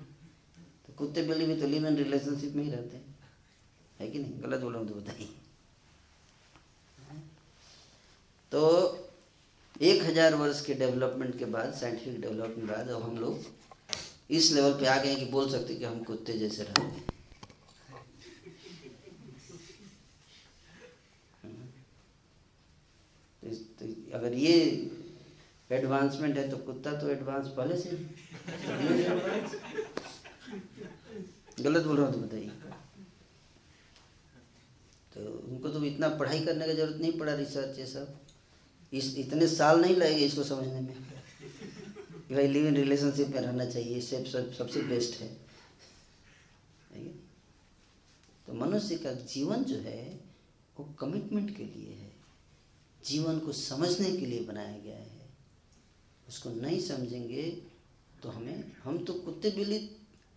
तो कुत्ते बिल्ली भी तो लिव रिलेशनशिप में ही रहते हैं। है कि नहीं? गलत बोला तो बताइए। तो एक हज़ार वर्ष के डेवलपमेंट के बाद साइंटिफिक डेवलपमेंट के बाद अब हम लोग इस लेवल पे आ गए कि बोल सकते कि हम कुत्ते जैसे रहते हैं। तो, तो अगर ये एडवांसमेंट है तो कुत्ता तो एडवांस पहले से गलत बोल रहा हूँ तो बताइए। तो उनको तो इतना पढ़ाई करने की ज़रूरत नहीं पड़ा रिसर्च ये सब। इस, इतने साल नहीं लगेगा इसको समझने में। कि भाई लिव इन रिलेशनशिप में रहना चाहिए इससे सब सबसे बेस्ट है। तो मनुष्य का जीवन जो है, वो कमिटमेंट के लिए है। जीवन को समझने के लिए बनाया गया है। उसको नहीं समझेंगे तो हमें, हम तो कुत्ते बिल्ली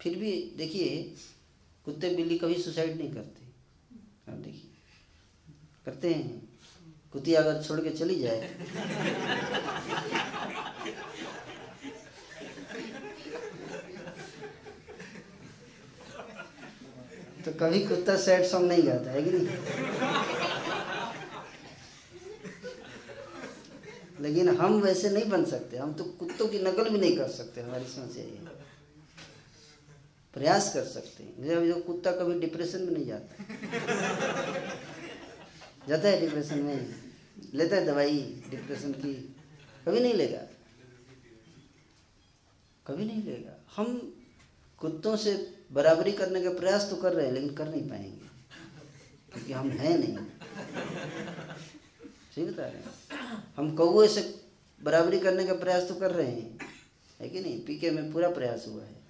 फिर भी देखिए, कुत्ते बिल्ली कभी सुसाइड नहीं करते। अब देखिए, करते हैं। कुतिया अगर छोड़ के चली जाए। तो कभी कुत्ता सैड सॉन्ग नहीं गाता, है कि नहीं? लेकिन हम वैसे नहीं बन सकते, हम तो कुत्तों की नकल भी नहीं कर सकते, हमारी समस्या ये प्रयास कर सकते हैं। जो कुत्ता कभी डिप्रेशन में नहीं जाता। जाता है डिप्रेशन में, लेता है दवाई डिप्रेशन की, कभी नहीं लेगा। कभी नहीं लेगा। हम कुत्तों से बराबरी करने का प्रयास तो कर रहे हैं, लेकिन कर नहीं पाएँगे, क्योंकि हम हैं नहीं। सही बता रहे हैं हम कौए से बराबरी करने का प्रयास तो कर रहे हैं। है कि नहीं? पीके में पूरा प्रयास हुआ है।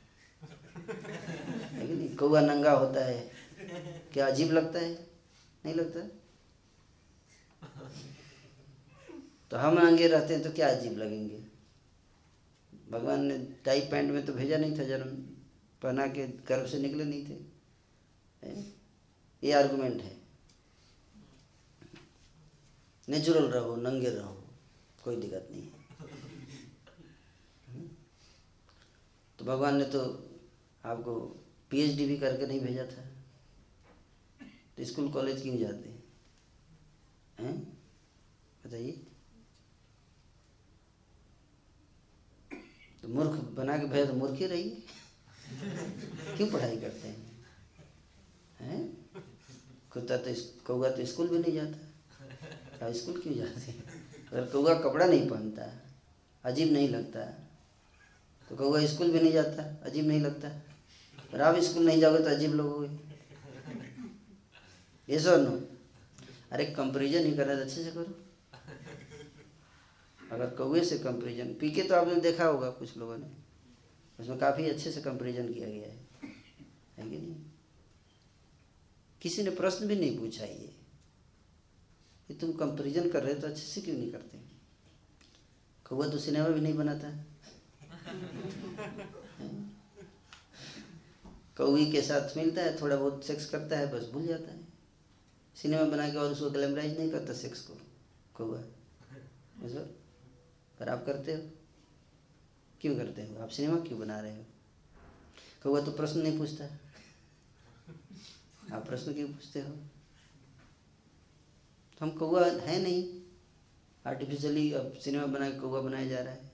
है कि नहीं? कौआ नंगा होता है। क्या अजीब लगता है? नहीं लगता? तो हम नंगे रहते हैं तो क्या अजीब लगेंगे? भगवान ने टाई पैंट में तो भेजा नहीं था जन्म। पहना के गर्भ से निकले नहीं थे? ये आर्गुमेंट है। नेचुरल रहो, नंगे रहो, कोई दिक्कत नहीं है। तो भगवान ने तो आपको पीएचडी भी करके नहीं भेजा था। तो स्कूल, कॉलेज क्यों जाते हैं? हैं? बताइए। तो मूर्ख बना के भेज तो मूर्ख ही रहिए। क्यों पढ़ाई करते हैं? हैं? कुत्ता तो कौआ तो स्कूल भी नहीं जाता। अब स्कूल क्यों जाते हैं? अगर कौआ कपड़ा नहीं पहनता, अजीब नहीं लगता तो कौआ स्कूल भी नहीं जाता, अजीब नहीं लगता। और आप स्कूल नहीं जाओगे तो अजीब लगोगे ये सो नो। अरे कंपेरिजन ही करा अच्छे से करो। अगर कौए से कंपेरिजन पीके तो आपने देखा होगा कुछ लोगों ने। उसमें काफ़ी अच्छे से कंपेरिजन किया गया है। है कि नहीं? किसी ने प्रश्न भी नहीं पूछा ये। कि तुम कंपेरिजन कर रहे हो तो अच्छे से क्यों नहीं करते? कौआ तो सिनेमा भी नहीं बनाता। है कौवी के साथ मिलता है थोड़ा बहुत सेक्स करता है बस भूल जाता है। सिनेमा बना के और उसको ग्लैमराइज नहीं करता सेक्स को कौआ पर आप करते हो? क्यों करते हो? आप सिनेमा क्यों बना रहे हो? कौआ तो प्रश्न नहीं पूछता। आप प्रश्न क्यों पूछते हो? हम कौआ है नहीं। आर्टिफिशियली अब सिनेमा बना के कौआ बनाया जा रहा है।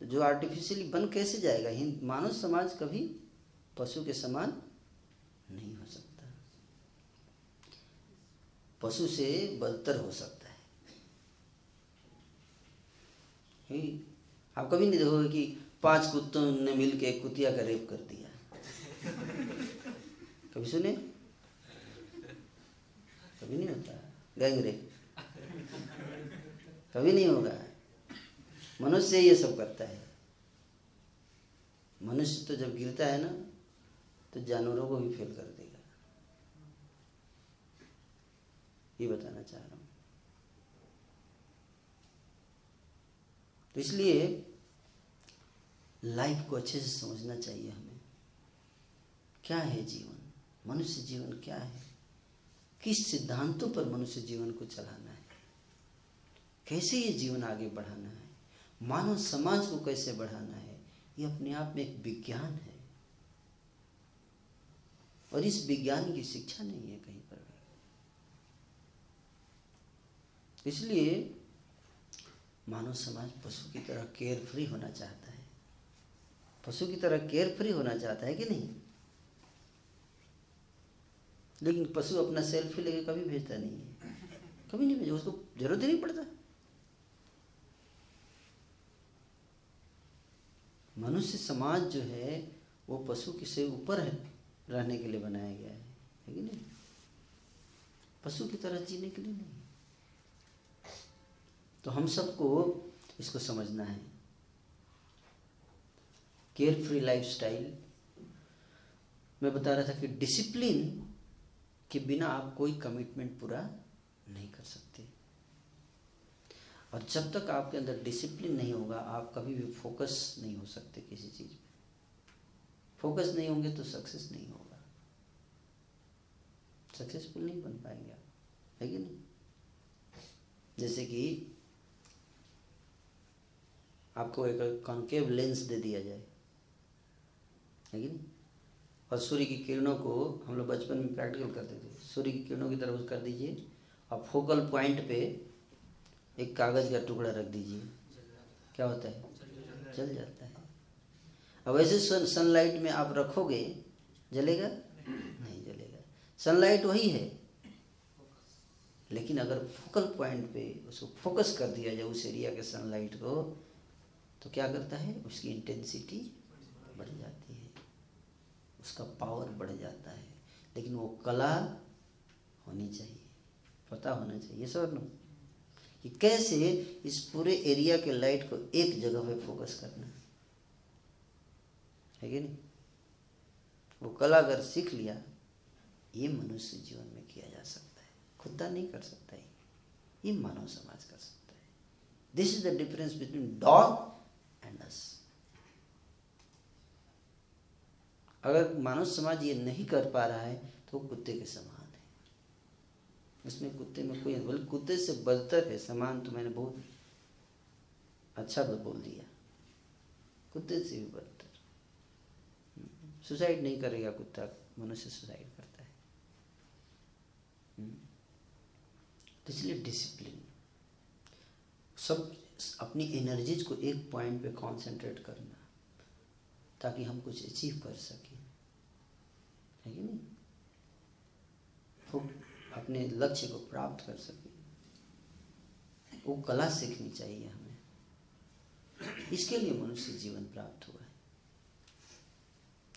तो जो आर्टिफिशियली बन कैसे जाएगा? हिंद मानव समाज कभी पशु के समान नहीं हो सकता। पशु से बदतर हो सकता है। आप कभी नहीं देखोगे कि पाँच कुत्तों ने मिल के एक कुतिया का रेप कर दिया। कभी सुने? कभी नहीं होता। गैंग रेप कभी नहीं होगा। मनुष्य ये सब करता है। मनुष्य तो जब गिरता है ना तो जानवरों को भी फेल कर देगा। ये बताना चाह रहा हूँ। तो इसलिए लाइफ को अच्छे से समझना चाहिए हमें। क्या है जीवन? मनुष्य जीवन क्या है? किस सिद्धांतों पर मनुष्य जीवन को चलाना है? कैसे ये जीवन आगे बढ़ाना है? मानव समाज को कैसे बढ़ाना है? ये अपने आप में एक विज्ञान है। और इस विज्ञान की शिक्षा नहीं है कहीं पर इसलिए मानव समाज पशु की तरह केयर फ्री होना चाहता है। पशु की तरह केयर फ्री होना चाहता है कि नहीं? लेकिन पशु अपना सेल्फी लेके कभी भेजता नहीं है। कभी नहीं भेजा उसको ज़रूरत ही नहीं पड़ता। मनुष्य समाज जो है, वो पशु की से ऊपर है, रहने के लिए बनाया गया है है कि नहीं? पशु की तरह जीने के लिए नहीं। तो हम सबको इसको समझना है। केयर फ्री लाइफ स्टाइल मैं बता रहा था कि डिसिप्लिन के बिना आप कोई कमिटमेंट पूरा नहीं कर सकते। और जब तक आपके अंदर डिसिप्लिन नहीं होगा, आप कभी भी फोकस नहीं हो सकते किसी चीज़ में फोकस नहीं होंगे तो सक्सेस नहीं होगा। सक्सेसफुल नहीं बन पाएँगे आप, है कि नहीं? जैसे कि आपको एक कॉन्केव लेंस दे दिया जाए, है कि नहीं? और सूर्य की किरणों को हम लोग बचपन में प्रैक्टिकल करते थे। सूर्य की किरणों की तरफ़ कर दीजिए, और फोकल पॉइंट पे एक कागज़ का टुकड़ा रख दीजिए। क्या होता है? जल जाता है। अब वैसे सन सनलाइट में आप रखोगे, जलेगा? नहीं जलेगा। सनलाइट वही है। लेकिन अगर फोकल पॉइंट पे उसको फोकस कर दिया जाए उस एरिया के सनलाइट को तो क्या करता है? उसकी इंटेंसिटी बढ़ जाती है। उसका पावर बढ़ जाता है। लेकिन वो कला होनी चाहिए, पता होना चाहिए, सर कि कैसे इस पूरे एरिया के लाइट को एक जगह पे फोकस करना है। कि नहीं? वो कला अगर सीख लिया, ये मनुष्य जीवन में किया जा सकता है। खुदा नहीं कर सकता है ये मानव समाज कर सकता है। This is the difference between dog and us अगर मानव समाज ये नहीं कर पा रहा है तो वो कुत्ते के समान है। इसमें कुत्ते में कोई बोले कुत्ते से बदतर है, समान तो मैंने बहुत अच्छा बोल दिया। कुत्ते से भी बदतर। सुसाइड नहीं करेगा कुत्ता, मनुष्य सुसाइड करता है। तो इसलिए डिसिप्लिन। सब अपनी एनर्जीज को एक पॉइंट पे कंसंट्रेट करना, ताकि हम कुछ अचीव कर सकें। है कि नहीं? अपने लक्ष्य को प्राप्त कर सकें। वो कला सीखनी चाहिए हमें। इसके लिए मनुष्य जीवन प्राप्त हुआ है।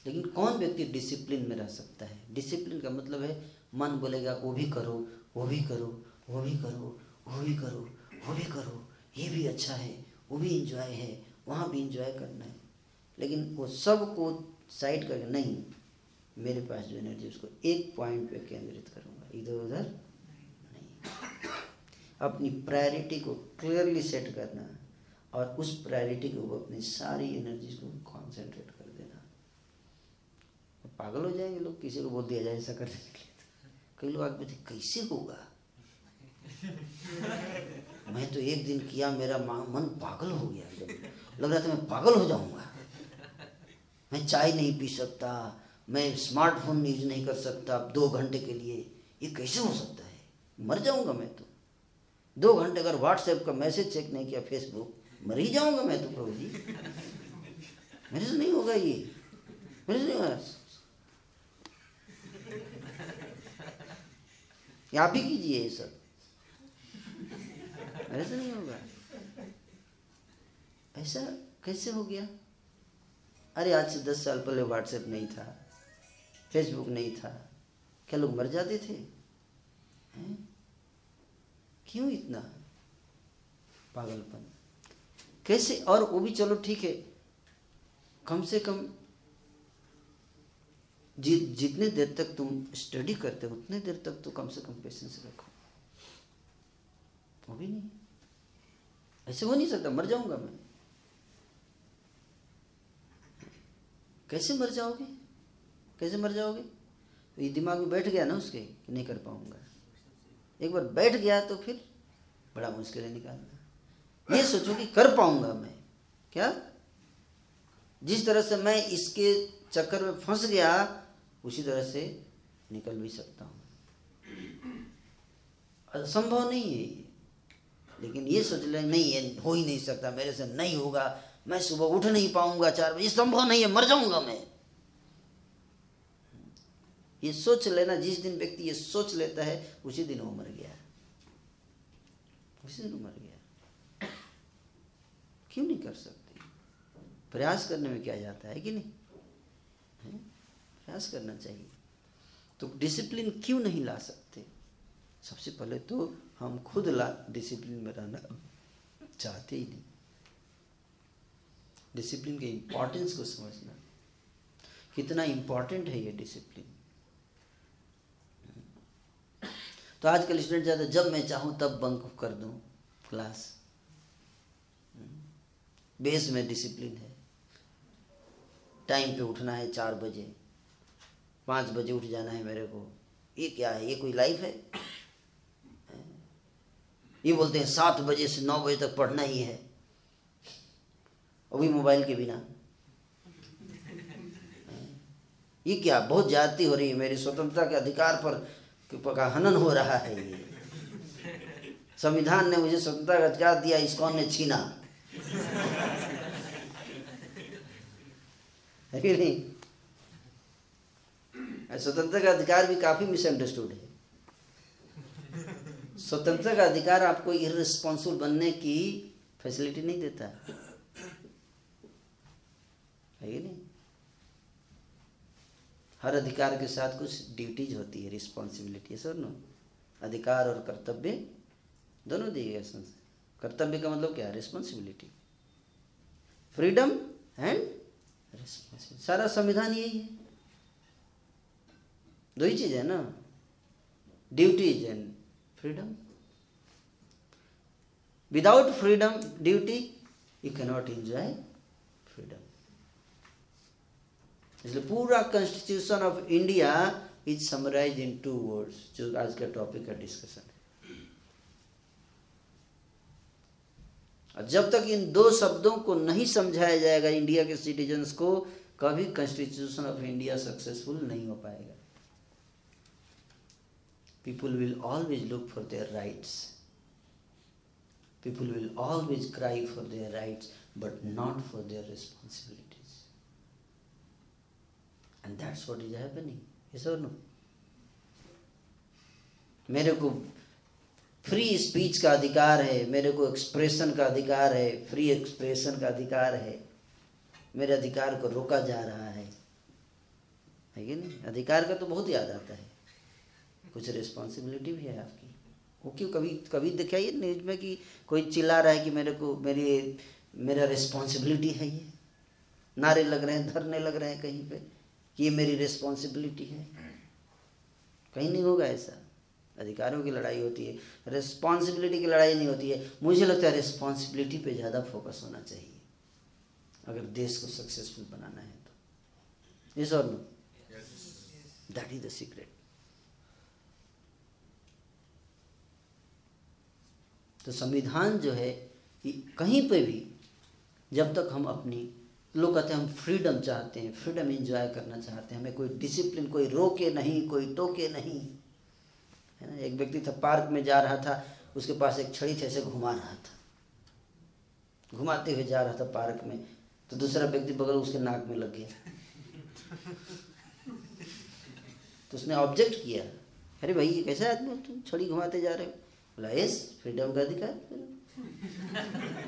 लेकिन कौन व्यक्ति डिसिप्लिन में रह सकता है? डिसिप्लिन का मतलब है, मन बोलेगा, वो भी करो, वो भी करो, वो भी करो, वो भी करो, वो भी करो। ये भी अच्छा है, वो भी इंजॉय है, वहाँ भी इंजॉय करना है। लेकिन वो सबको साइड करके, नहीं मेरे पास जो एनर्जी उसको एक पॉइंट पे केंद्रित करूँगा। इधर उधर नहीं। अपनी प्रायोरिटी को क्लियरली सेट करना और उस प्रायोरिटी को अपनी सारी एनर्जी को कॉन्सेंट्रेट कर देना। पागल हो जाएँगे लोग, किसी को बोल दिया जाए ऐसा करने के लिए कई लोग आगे थे कैसे होगा? मैं तो एक दिन किया, मेरा मन पागल हो गया। एकदम लग रहा था मैं पागल हो जाऊँगा। मैं चाय नहीं पी सकता मैं स्मार्टफ़ोन यूज़ नहीं कर सकता, अब दो घंटे के लिए, ये कैसे हो सकता है? मर जाऊँगा मैं तो। दो घंटे अगर व्हाट्सएप का मैसेज चेक नहीं किया फेसबुक मर ही जाऊँगा मैं तो प्रभु जी। मेरे से नहीं होगा ये। मेरे से नहीं होगा। आप ही कीजिए ये सब। मेरे से नहीं होगा। ऐसा कैसे हो गया? अरे आज से दस साल पहले व्हाट्सएप नहीं था। फेसबुक नहीं था। क्या लोग मर जाते थे? क्यों इतना? पागलपन। कैसे? और वो भी चलो ठीक है। कम से कम जि, जितने देर तक तुम स्टडी करते हो उतने देर तक तो कम से कम पेशेंस रखो। वो भी नहीं। ऐसे हो नहीं सकता। मर जाऊँगा मैं। कैसे मर जाओगे? कैसे मर जाओगे? तो ये दिमाग में बैठ गया ना उसके कि नहीं कर पाऊँगा। एक बार बैठ गया तो फिर बड़ा मुश्किल है निकालना। ये सोचो कि कर पाऊँगा मैं। क्या? जिस तरह से मैं इसके चक्कर में फंस गया, उसी तरह से निकल भी सकता हूँ। असंभव नहीं है ये। लेकिन ये सोच ले, नहीं, ये हो ही नहीं सकता, मेरे से नहीं होगा, मैं सुबह उठ नहीं पाऊँगा चार बजे संभव नहीं है, मर जाऊँगा मैं। ये सोच लेना, जिस दिन व्यक्ति ये सोच लेता है, उसी दिन वो मर गया। उसी दिन मर गया। क्यों नहीं कर सकते? प्रयास करने में क्या जाता है कि नहीं? है? प्रयास करना चाहिए। तो डिसिप्लिन क्यों नहीं ला सकते? सबसे पहले तो हम खुद ला डिसिप्लिन में रहना चाहते ही नहीं। डिसिप्लिन के इम्पोर्टेंस को समझना। कितना इम्पोर्टेंट है ये डिसिप्लिन तो आजकल स्टूडेंट जाते जब मैं चाहूँ, तब बंक कर दूँ क्लास। बेस में डिसिप्लिन है। टाइम पे उठना है चार बजे। पाँच बजे उठ जाना है मेरे को। ये क्या है? ये कोई लाइफ है? ये बोलते हैं, सात बजे से नौ बजे तक पढ़ना ही है। अभी मोबाइल के बिना। ये क्या? बहुत ज्यादती हो रही है मेरी स्वतंत्रता के अधिकार पर का हनन हो रहा है ये। संविधान ने मुझे स्वतंत्रता का अधिकार दिया इसकॉन ने छीना? है कि नहीं? स्वतंत्रता का अधिकार भी काफ़ी मिसअंडरस्टूड है। स्वतंत्रता का अधिकार आपको इरेस्पॉन्सिबल बनने की फैसिलिटी नहीं देता। है कि नहीं? हर अधिकार के साथ कुछ ड्यूटीज़ होती है रिस्पॉन्सिबिलिटी सर नो। अधिकार और कर्तव्य दोनों दिए गए कर्तव्य का मतलब क्या है? रिस्पॉन्सिबिलिटी फ्रीडम एंड रिस्पॉन्सिबिलिटी सारा संविधान यही है। दो ही चीज़ है ना। Duties and freedom without freedom duty you cannot enjoy freedom इसलिए पूरा constitution of India is summarise in two words जो आज का टॉपिक का डिस्कशन है और जब तक इन दो शब्दों को नहीं समझाया जाएगा इंडिया के सिटीजन्स को कभी कॉन्स्टिट्यूशन ऑफ़ इंडिया सक्सेसफुल नहीं हो पाएगा people will always look for their rights. People will always cry for their rights, but not for their responsibilities. And that's what is happening. Yes or no? मेरे को free speech का अधिकार है, मेरे को एक्सप्रेशन का अधिकार है फ्री एक्सप्रेशन का अधिकार है। मेरे अधिकार को रोका जा रहा है। है कि नहीं? अधिकार का तो बहुत याद आता है। कुछ रिस्पॉन्सिबिलिटी भी है आपकी। वो क्यों कभी कभी देखा दिखाइए न्यूज़ में कि कोई चिल्ला रहा है कि मेरे को, मेरी, मेरा रिस्पॉन्सिबिलिटी है ये। नारे लग रहे हैं, धरने लग रहे हैं कहीं पे। ये मेरी रिस्पॉन्सिबिलिटी है। कहीं नहीं होगा ऐसा। अधिकारों की लड़ाई होती है। रिस्पॉन्सिबिलिटी की लड़ाई नहीं होती है। मुझे लगता है रिस्पॉन्सिबिलिटी पे ज़्यादा फोकस होना चाहिए। अगर देश को सक्सेसफुल बनाना है तो। इस और no that is the secret तो संविधान जो है कहीं पे भी जब तक हम अपनी लोग कहते हैं, हम फ्रीडम चाहते हैं फ्रीडम एंजॉय करना चाहते हैं। हमें कोई डिसिप्लिन कोई रोके नहीं, कोई टोके नहीं। है ना? एक व्यक्ति था पार्क में जा रहा था, उसके पास एक छड़ी थे, ऐसे घुमा रहा था। घुमाते हुए जा रहा था पार्क में तो दूसरा व्यक्ति बगल उसके नाक में लग गया। तो उसने ऑब्जेक्ट किया। अरे भाई कैसा आदमी तुम? छड़ी घुमाते जा रहे हो। बोला यस फ्रीडम का अधिकार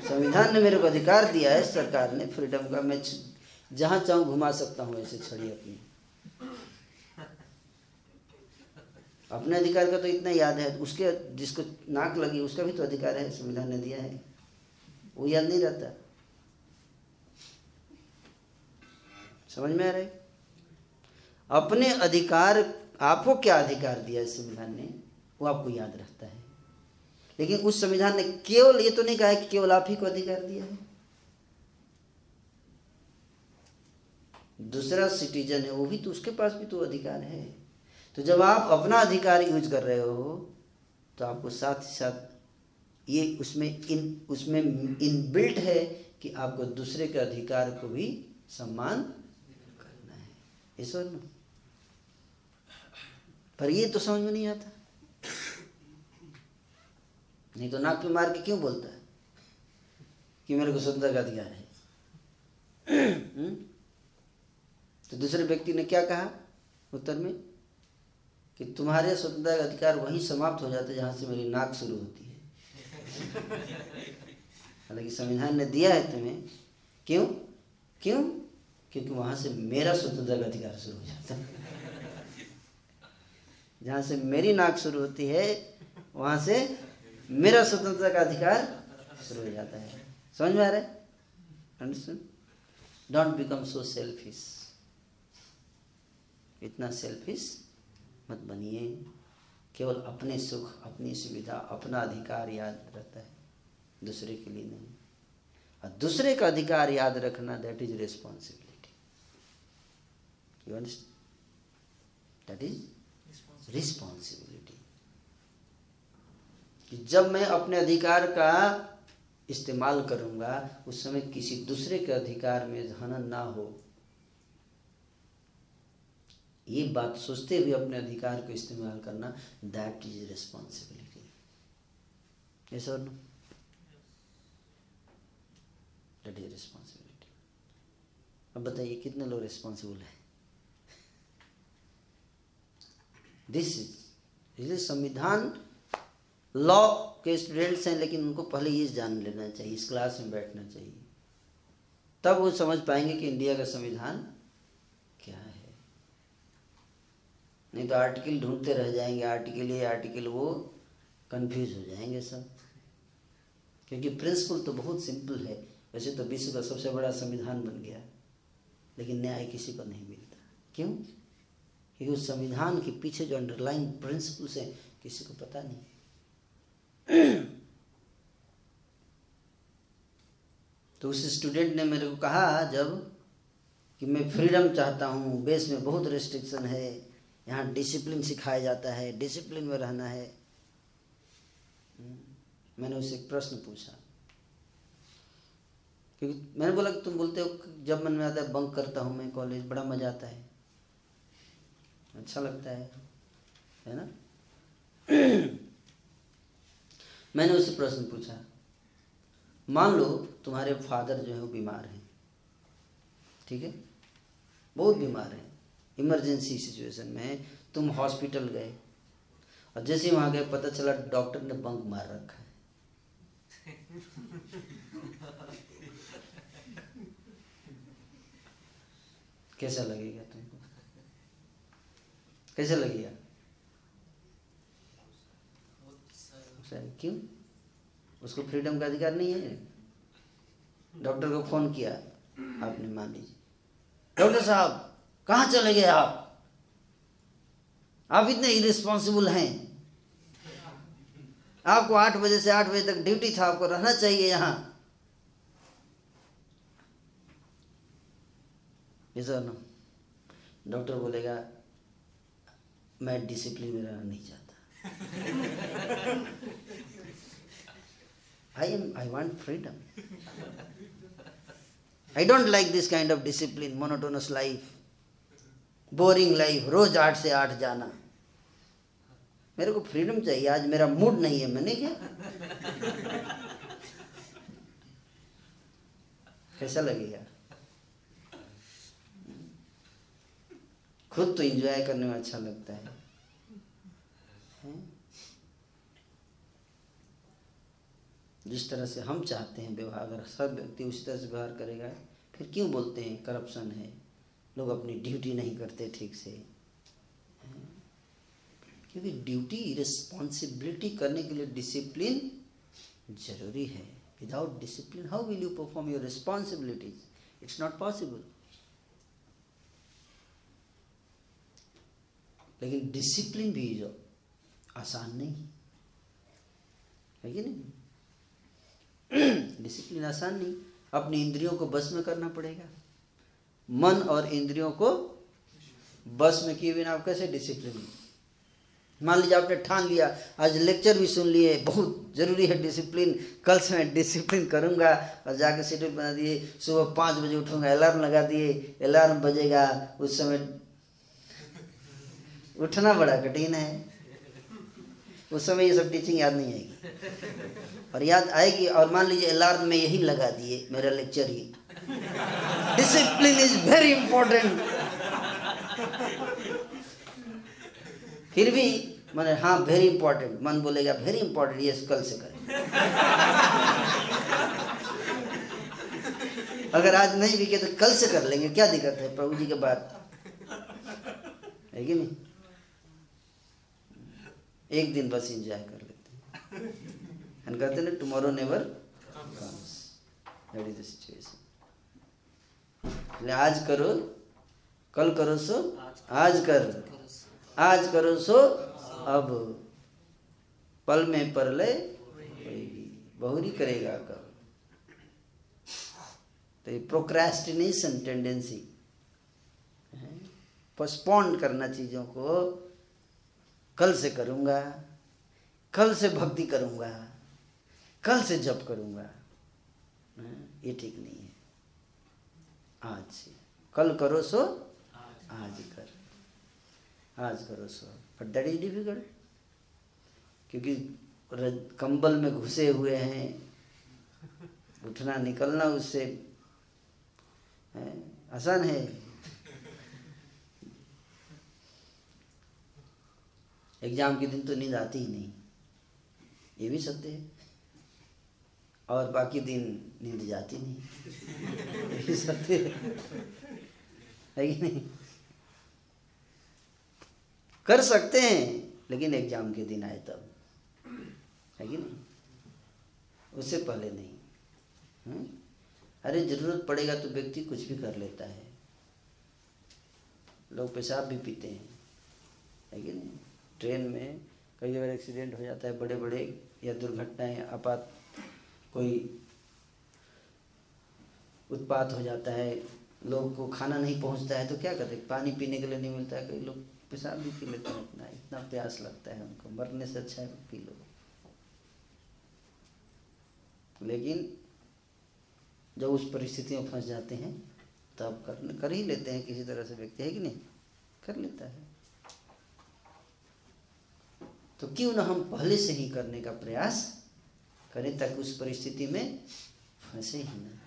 संविधान ने मेरे को अधिकार दिया है, सरकार ने फ्रीडम का, मैं जहाँ चाहूँ घुमा सकता हूँ ऐसे छड़ी अपनी। अपने अधिकार का तो इतना याद है, उसके जिसको नाक लगी, उसका भी तो अधिकार है, संविधान ने दिया है। वो याद नहीं रहता। समझ में आ रहा अपने अधिकार, आपको क्या अधिकार दिया है संविधान ने? वो आपको याद रहता है। लेकिन उस संविधान ने केवल, ये तो नहीं कहा कि केवल आप ही को अधिकार दिया है। दूसरा सिटीजन है, वो भी तो उसके पास भी तो अधिकार है। तो जब आप अपना अधिकार यूज़ कर रहे हो तो आपको साथ ही साथ ये उसमें इन उसमें इन बिल्ट है कि आपको दूसरे के अधिकार को भी सम्मान करना है। ईश्वर पर ये तो समझ में नहीं आता। नहीं तो नाक पे मार के क्यों बोलता है? कि मेरे को स्वतंत्रता का अधिकार है। हम्म? तो दूसरे व्यक्ति ने क्या कहा उत्तर में? कि तुम्हारे स्वतंत्रता अधिकार वहीं समाप्त हो जाते जहाँ से मेरी नाक शुरू होती है। हालाँकि संविधान ने दिया है तुम्हें। क्यों? क्यों? क्योंकि वहाँ से मेरा स्वतंत्रता अधिकार शुरू हो जाता है। जहाँ से मेरी नाक शुरू होती है, वहाँ से मेरा स्वतंत्रता का अधिकार शुरू हो जाता है। समझ में आ रहा है? Understand don't become so selfish इतना सेल्फिश मत बनिए। केवल अपने सुख अपनी सुविधा अपना अधिकार याद रहता है। दूसरे के लिए नहीं। और दूसरे का अधिकार याद रखना that is responsibility you understand that is responsibility जब मैं अपने अधिकार का इस्तेमाल करूँगा, उस समय किसी दूसरे के अधिकार में हनन ना हो। ये बात सोचते हुए अपने अधिकार को इस्तेमाल करना that is responsibility that is responsibility अब बताइए, कितने लोग रिस्पॉन्सिबल है? दिस इज़ संविधान लॉ के स्टूडेंट्स हैं, लेकिन उनको पहले ये जान लेना चाहिए, इस क्लास में बैठना चाहिए। तब वो समझ पाएँगे कि इंडिया का संविधान क्या है। नहीं तो आर्टिकल ढूंढते रह जाएँगे आर्टिकल ये आर्टिकल वो कंफ्यूज हो जाएँगे सब। क्योंकि प्रिंसिपल तो बहुत सिंपल है। वैसे तो विश्व का सबसे बड़ा संविधान बन गया, लेकिन न्याय किसी को नहीं मिलता। क्यों? क्योंकि उस संविधान के पीछे जो अंडरलाइन प्रिंसिपल्स हैं, किसी को पता नहीं। तो उस स्टूडेंट ने मेरे को कहा जब कि मैं फ्रीडम चाहता हूँ बेस में बहुत रिस्ट्रिक्शन है, यहाँ डिसिप्लिन सिखाया जाता है डिसिप्लिन में रहना है। मैंने उससे एक प्रश्न पूछा। क्योंकि मैंने बोला कि तुम बोलते हो जब मन में आता है बंक करता हूँ मैं कॉलेज बड़ा मज़ा आता है। अच्छा लगता है है ना? मैंने उससे प्रश्न पूछा, मान लो तुम्हारे फादर जो है वो बीमार हैं। ठीक है? बहुत बीमार हैं। इमरजेंसी सिचुएशन में तुम हॉस्पिटल गए और जैसे ही वहाँ गए, पता चला डॉक्टर ने बंक मार रखा है। कैसा लगेगा तुमको? कैसा लगेगा? क्यों? उसको फ्रीडम का अधिकार नहीं है? डॉक्टर को फ़ोन किया। आपने मान लीजिए। डॉक्टर साहब, कहाँ चले गए आप? आप इतने इरिस्पॉन्सिबल हैं। आपको आठ बजे से आठ बजे तक ड्यूटी था, आपको रहना चाहिए यहाँ। डॉक्टर बोलेगा, मैं डिसिप्लिन में रहना नहीं चाहता। I am I want freedom I don't like this kind of discipline monotonous life boring life रोज आठ से आठ जाना। मेरे को फ्रीडम चाहिए, आज मेरा मूड नहीं है, मैंने क्या? कैसा लगेगा खुद तो एंजॉय करने में अच्छा लगता है। जिस तरह से हम चाहते हैं व्यवहार, अगर सब व्यक्ति उसी तरह से व्यवहार करेगा, फिर क्यों बोलते हैं करप्शन है? लोग अपनी ड्यूटी नहीं करते ठीक से। क्योंकि ड्यूटी रिस्पॉन्सिबिलिटी करने के लिए डिसिप्लिन ज़रूरी है। Without discipline how will you perform your responsibilities it's not possible लेकिन डिसिप्लिन भी जो आसान नहीं है कि नहीं? डिसिप्लिन आसान नहीं, अपनी इंद्रियों को बस में करना पड़ेगा। मन और इंद्रियों को बस में किए बिना आप कैसे डिसिप्लिन मान लीजिए आपने ठान लिया, आज लेक्चर भी सुन लिए, बहुत ज़रूरी है डिसिप्लिन कल से मैं डिसिप्लिन करूँगा और जाके शेड्यूल बना दिए, सुबह पाँच बजे उठूँगा अलार्म लगा दिए अलार्म बजेगा, उस समय उठना बड़ा कठिन है। उस समय ये सब टीचिंग याद नहीं आएगी। और याद आएगी, और मान लीजिए अलार्म में यही लगा दिए मेरा लेक्चर ही डिसिप्लिन इज़ वेरी इंपॉर्टेंट फिर भी मैंने हाँ वेरी इंपॉर्टेंट मन बोलेगा वेरी इंपॉर्टेंट ये कल से करें। अगर आज नहीं बिके तो कल से कर लेंगे, क्या दिक्कत है? प्रभु जी के बाद। है कि नहीं? एक दिन बस इंजॉय कर लेते हैं। कहते ना tomorrow never that is the situation आज करो, कल करो सो, आज कर। आज करो सो, अब। पल में पर ले बहुरी करेगा कब? तो प्रोक्रेस्टिनेशन टेंडेंसी पोस्टपोन करना चीज़ों को कल से करूँगा, कल से भक्ति करूँगा, कल से जप करूँगा। ये ठीक नहीं है। आज से। कल करो सो, आज कर। आज करो सो। बट दैट इज़ डिफ़िकल्ट क्योंकि कंबल में घुसे हुए हैं। उठना, निकलना उससे आसान है। एग्ज़ाम के दिन तो नींद आती ही नहीं। ये भी सत्य है। और बाकी दिन नींद जाती नहीं। ये भी सत्य है। है कि नहीं? कर सकते हैं, लेकिन एग्ज़ाम के दिन आए तब। है कि नहीं? उससे पहले नहीं। हुँ? अरे ज़रूरत पड़ेगा तो व्यक्ति कुछ भी कर लेता है। लोग पेशाब भी पीते हैं। है कि नहीं? ट्रेन में कई बार एक्सीडेंट हो जाता है बड़े बड़े या दुर्घटनाएँ, आपात कोई उत्पात हो जाता है, लोग को खाना नहीं पहुँचता है तो क्या करते पानी पीने के लिए नहीं मिलता है, कई लोग पेशाब भी पी लेते हैं अपना, इतना प्यास लगता है उनको, मरने से अच्छा है पी लो। लेकिन जब उस परिस्थिति में फंस जाते हैं तब कर कर ही लेते हैं, किसी तरह से व्यक्ति, है कि नहीं? कर लेता है। तो क्यों ना हम पहले से ही करने का प्रयास करें ताकि उस परिस्थिति में फंसे ही ना।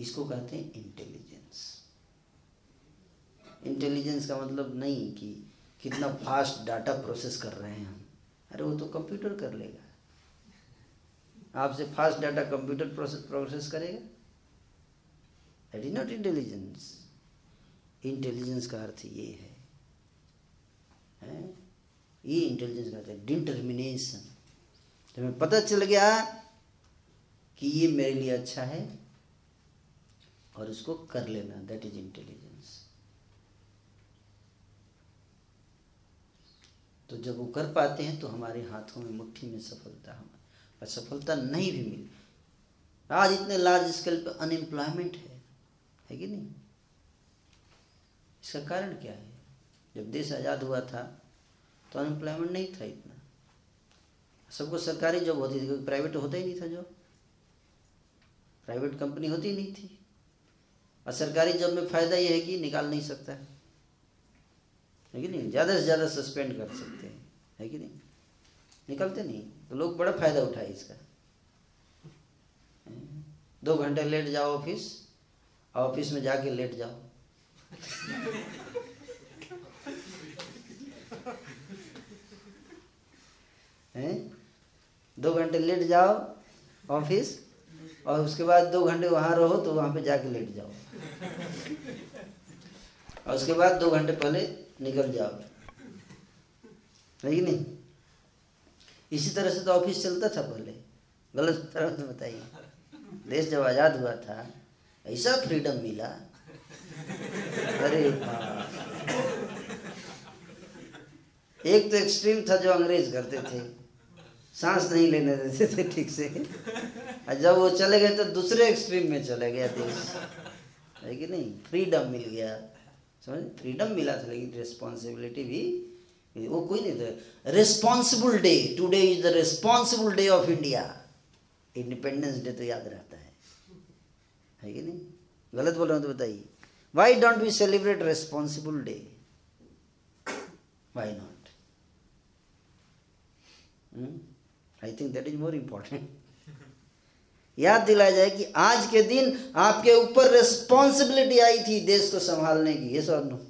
इसको कहते हैं इंटेलिजेंस इंटेलिजेंस का मतलब नहीं कि कितना फास्ट डाटा प्रोसेस कर रहे हैं हम। अरे वो तो कंप्यूटर कर लेगा। आपसे fast data computer process process करेगा। That is not intelligence intelligence का अर्थ ये है, है? ये इंटेलिजेंस का अर्थ है डिटर्मिनेशन तो पता चल गया कि ये मेरे लिए अच्छा है और उसको कर लेना। दैट इज़ इंटेलिजेंस तो जब वो कर पाते हैं तो हमारे हाथों में, मुट्ठी में सफलता हम और सफलता नहीं भी मिली। आज इतने लार्ज स्केल पे अनएम्प्लॉयमेंट है। है कि नहीं? इसका कारण क्या है? जब देश आज़ाद हुआ था तो अनएम्प्लॉयमेंट नहीं था इतना। सबको सरकारी जॉब होती थी क्योंकि प्राइवेट होता ही नहीं था जॉब प्राइवेट कंपनी होती नहीं थी। और सरकारी जॉब में फ़ायदा ये है कि निकाल नहीं सकता है। कि नहीं? ज़्यादा से ज़्यादा सस्पेंड कर सकते हैं। है कि नहीं? निकलते नहीं। तो लोग बड़ा फ़ायदा उठाए इसका। दो घंटे लेट जाओ ऑफ़िस ऑफ़िस में जाके लेट जाओ। हैं? दो घंटे लेट जाओ ऑफ़िस और उसके बाद दो घंटे वहाँ रहो तो वहाँ पे जाके लेट जाओ। और उसके बाद दो घंटे पहले निकल जाओ। नहीं? इसी तरह से तो ऑफ़िस चलता था पहले। गलत तरह से बताइए। देश जब आज़ाद हुआ था, ऐसा फ्रीडम मिला। अरे एक तो एक्सट्रीम था जो अंग्रेज़ करते थे। सांस नहीं लेने देते थे ठीक से। और जब वो चले गए तो दूसरे एक्सट्रीम में चले गया देश। है कि नहीं? फ्रीडम मिल गया। समझ? फ्रीडम मिला था, लेकिन रिस्पॉन्सिबिलिटी भी वो कोई नहीं था। Responsible day today is the responsible day of India independence day तो याद रहता है। है कि नहीं? गलत बोल रहा हूँ तो बताइए। Why don't we celebrate responsible day why not I think that is more important याद दिलाया जाए कि आज के दिन आपके ऊपर रिस्पॉन्सिबिलिटी आई थी देश को संभालने की। ये सब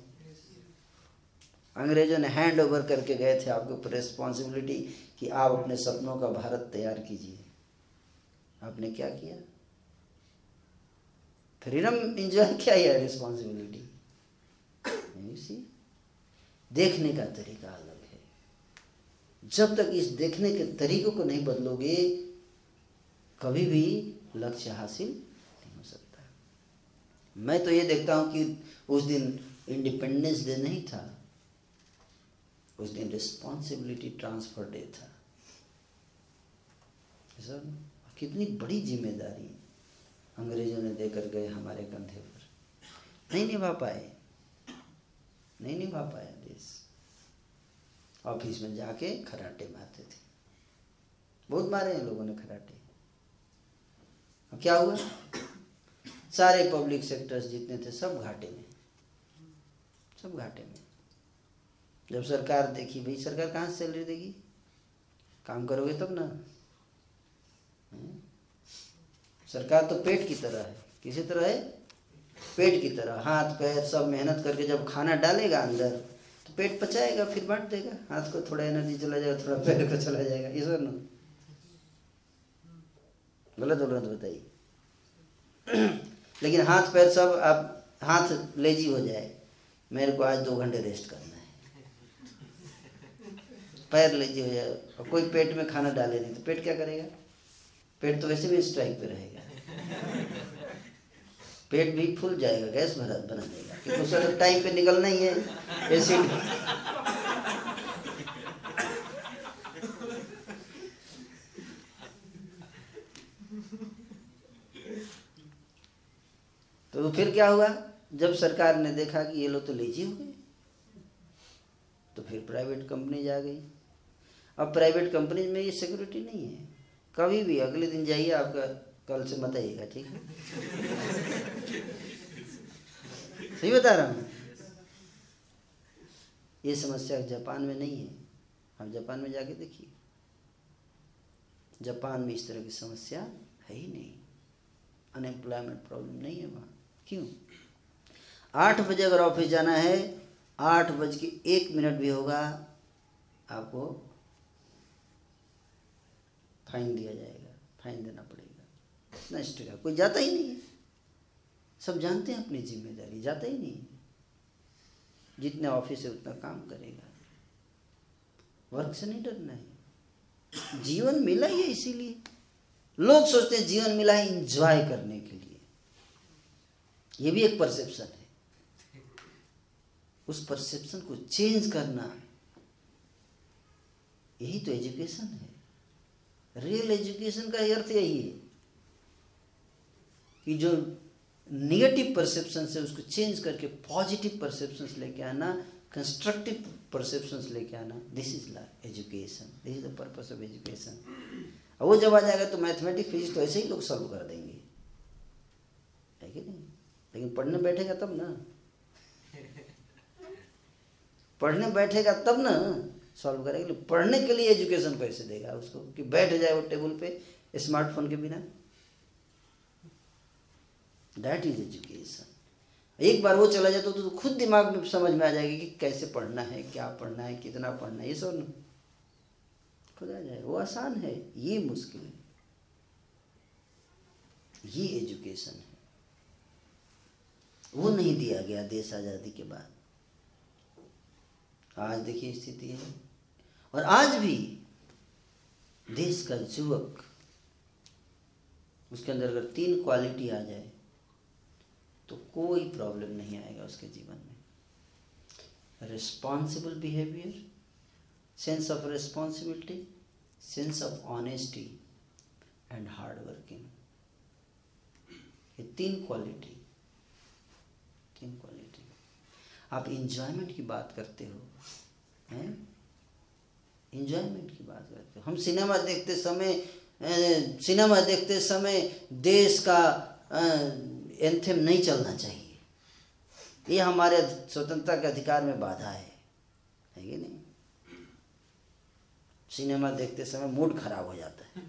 अंग्रेज़ों ने हैंड ओवर करके गए थे आपके ऊपर रिस्पॉन्सिबिलिटी कि आप अपने सपनों का भारत तैयार कीजिए। आपने क्या किया? फ्रीडम इंजॉय किया है रिस्पॉन्सिबिलिटी देखने का तरीका जब तक इस देखने के तरीकों को नहीं बदलोगे, कभी भी लक्ष्य हासिल नहीं हो सकता। मैं तो ये देखता हूँ कि उस दिन इंडिपेंडेंस डे नहीं था, उस दिन रिस्पॉन्सिबिलिटी ट्रांसफ़र डे था। सर कितनी बड़ी ज़िम्मेदारी अंग्रेज़ों ने देकर गए हमारे कंधे पर। नहीं निभा पाए। नहीं निभा पाया देश। ऑफ़िस में जाके खराटे मारते थे। बहुत मारे हैं लोगों ने खराटे। क्या हुआ? सारे पब्लिक सेक्टर्स जितने थे, सब घाटे में। सब घाटे में। जब सरकार देखी, भाई सरकार कहाँ से सैलरी देगी? काम करोगे तब ना। हम्म? सरकार तो पेट की तरह है। किसी तरह है? पेट की तरह। हाथ, पैर सब मेहनत करके जब खाना डालेगा अंदर पेट पचाएगा, फिर बांट देगा। हाथ को थोड़ा एनर्जी चला जाएगा, थोड़ा पैर को चला जाएगा। ये सब गलत बोल तो बताइए लेकिन हाथ पैर सब आप हाथ लेजी हो जाए। मेरे को आज दो घंटे रेस्ट करना है। पैर लेजी हो जाए। और कोई पेट में खाना डाले नहीं तो पेट क्या करेगा? पेट तो वैसे भी स्ट्राइक पे रहेगा। पेट भी फूल जाएगा, गैस भरा, बना देगा। तो टाइम पे निकलना ही है एसिड तो फिर क्या हुआ? जब सरकार ने देखा कि ये लोग तो लेजी हो गए तो फिर प्राइवेट कंपनी जा गई। अब प्राइवेट कंपनी में ये सिक्योरिटी नहीं है। कभी भी अगले दिन जाइए आपका कल से मत आइएगा, ठीक है? सही बता रहा हूँ? ये समस्या जापान में नहीं है। आप जापान में जाके देखिए। जापान में इस तरह की समस्या है ही नहीं। अनएम्प्लॉयमेंट प्रॉब्लम नहीं है वहाँ। क्यों? आठ बजे अगर ऑफ़िस जाना है, आठ बज के एक मिनट भी होगा, आपको फाइन दिया जाएगा। फाइन देना पड़ेगा। स्ट्रिक्ट है कोई जाता ही नहीं है। सब जानते हैं अपनी ज़िम्मेदारी, जाता ही नहीं है। जितने ऑफ़िस है उतना काम करेगा। वर्क से नहीं डरना है। जीवन मिला ही है इसीलिए। लोग सोचते हैं जीवन मिला है इंजॉय करने के लिए। ये भी एक परसेप्शन है। उस परसेप्शन को चेंज करना। यही तो एजुकेशन है। रियल एजुकेशन का अर्थ यही है। कि जो निगेटिव परसेप्शन से उसको चेंज करके पॉजिटिव परसेप्शंस लेके आना कंस्ट्रक्टिव परसेप्शंस लेके आना। This is education this is the purpose of education वो जब आ जाएगा तो मैथमेटिक्स फिजिक्स तो ऐसे ही लोग सॉल्व कर देंगे। है कि नहीं? लेकिन पढ़ने बैठेगा तब ना। पढ़ने बैठेगा तब ना सॉल्व करेगा। पढ़ने के लिए एजुकेशन कैसे देगा उसको, कि बैठ जाए वो टेबल पे स्मार्टफ़ोन के बिना। दैट इज़ एजुकेशन एक बार वो चला जाता तो, तो खुद दिमाग में समझ में आ जाएगी कि कैसे पढ़ना है क्या पढ़ना है कितना पढ़ना है ये सब खुद आ जाए वो आसान है ये मुश्किल है। ये एजुकेशन है। वो नहीं दिया गया देश आज़ादी के बाद। आज देखिए स्थिति है। और आज भी देश का युवक उसके अंदर अगर तीन क्वालिटी आ जाए तो कोई प्रॉब्लम नहीं आएगा उसके जीवन में। Responsible behaviour sense of responsibility sense of honesty and hard working ये तीन क्वालिटी तीन क्वालिटी आप इंजॉयमेंट की बात करते हो, हैं? इंजॉयमेंट की बात करते हो। हम सिनेमा देखते समय सिनेमा देखते समय देश का एंथेम नहीं चलना चाहिए। ये हमारे स्वतंत्रता के अधिकार में बाधा है। है कि नहीं? सिनेमा देखते समय मूड खराब हो जाता है।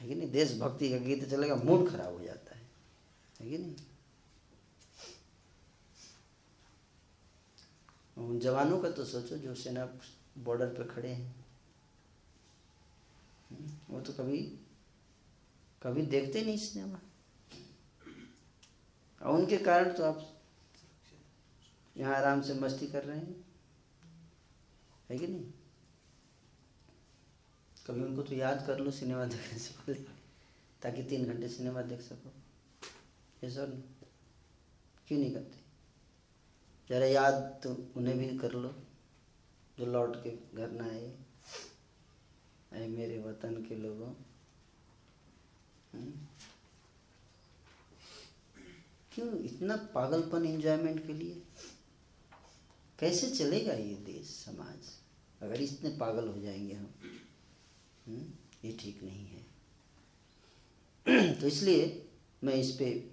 है कि नहीं? देशभक्ति का गीत चलेगा, मूड खराब हो जाता है। है कि नहीं? उन जवानों का तो सोचो जो सेना बॉर्डर पे खड़े हैं। वो तो कभी कभी देखते नहीं सिनेमा। और उनके कारण तो आप यहाँ आराम से मस्ती कर रहे हैं। है कि नहीं? कभी उनको तो याद कर लो, सिनेमा देखने से पहले, ताकि तीन घंटे सिनेमा देख सको। ये सर क्यों नहीं करते? जरा याद तो उन्हें भी कर लो, जो लौट के घर ना आए। आए मेरे वतन के लोगों। क्यों इतना पागलपन एंजॉयमेंट के लिए? कैसे चलेगा ये देश समाज? अगर इतने पागल हो जाएँगे हम हम्म, ये ठीक नहीं है। तो इसलिए मैं इस पर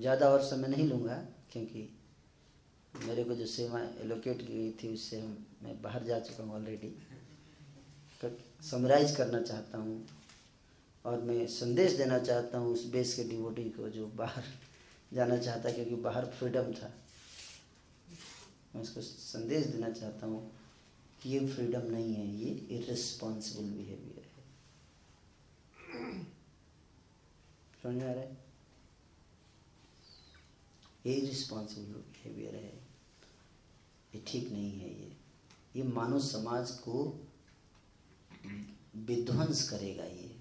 ज़्यादा और समय नहीं लूँगा क्योंकि मेरे को जो सेवा एलोकेट की गई थी उससे हम मैं बाहर जा चुका हूँ ऑलरेडी समराइज करना चाहता हूँ और मैं संदेश देना चाहता हूँ उस बेस के डिवोटी को जो बाहर जाना चाहता क्योंकि बाहर फ्रीडम था। मैं उसको संदेश देना चाहता हूँ कि ये फ्रीडम नहीं है, ये इरिस्पॉन्सिबल बिहेवियर है। समझ आ रहा है? ये इरिस्पॉन्सिबल बिहेवियर है। ये ठीक नहीं है ये। ये मानव समाज को विध्वंस करेगा ये।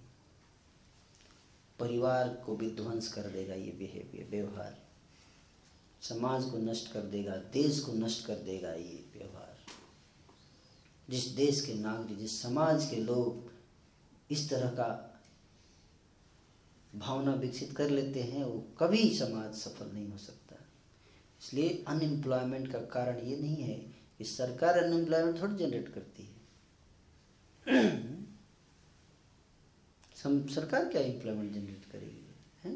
परिवार को विध्वंस कर देगा ये बिहेवियर व्यवहार। समाज को नष्ट कर देगा, देश को नष्ट कर देगा ये व्यवहार। जिस देश के नागरिक, जिस समाज के लोग इस तरह का भावना विकसित कर लेते हैं, वो कभी समाज सफल नहीं हो सकता। इसलिए अनएम्प्लॉयमेंट का कारण ये नहीं है कि सरकार अनएम्प्लॉयमेंट थोड़ी जनरेट करती है। सरकार क्या एम्प्लॉयमेंट जनरेट करेगी? है?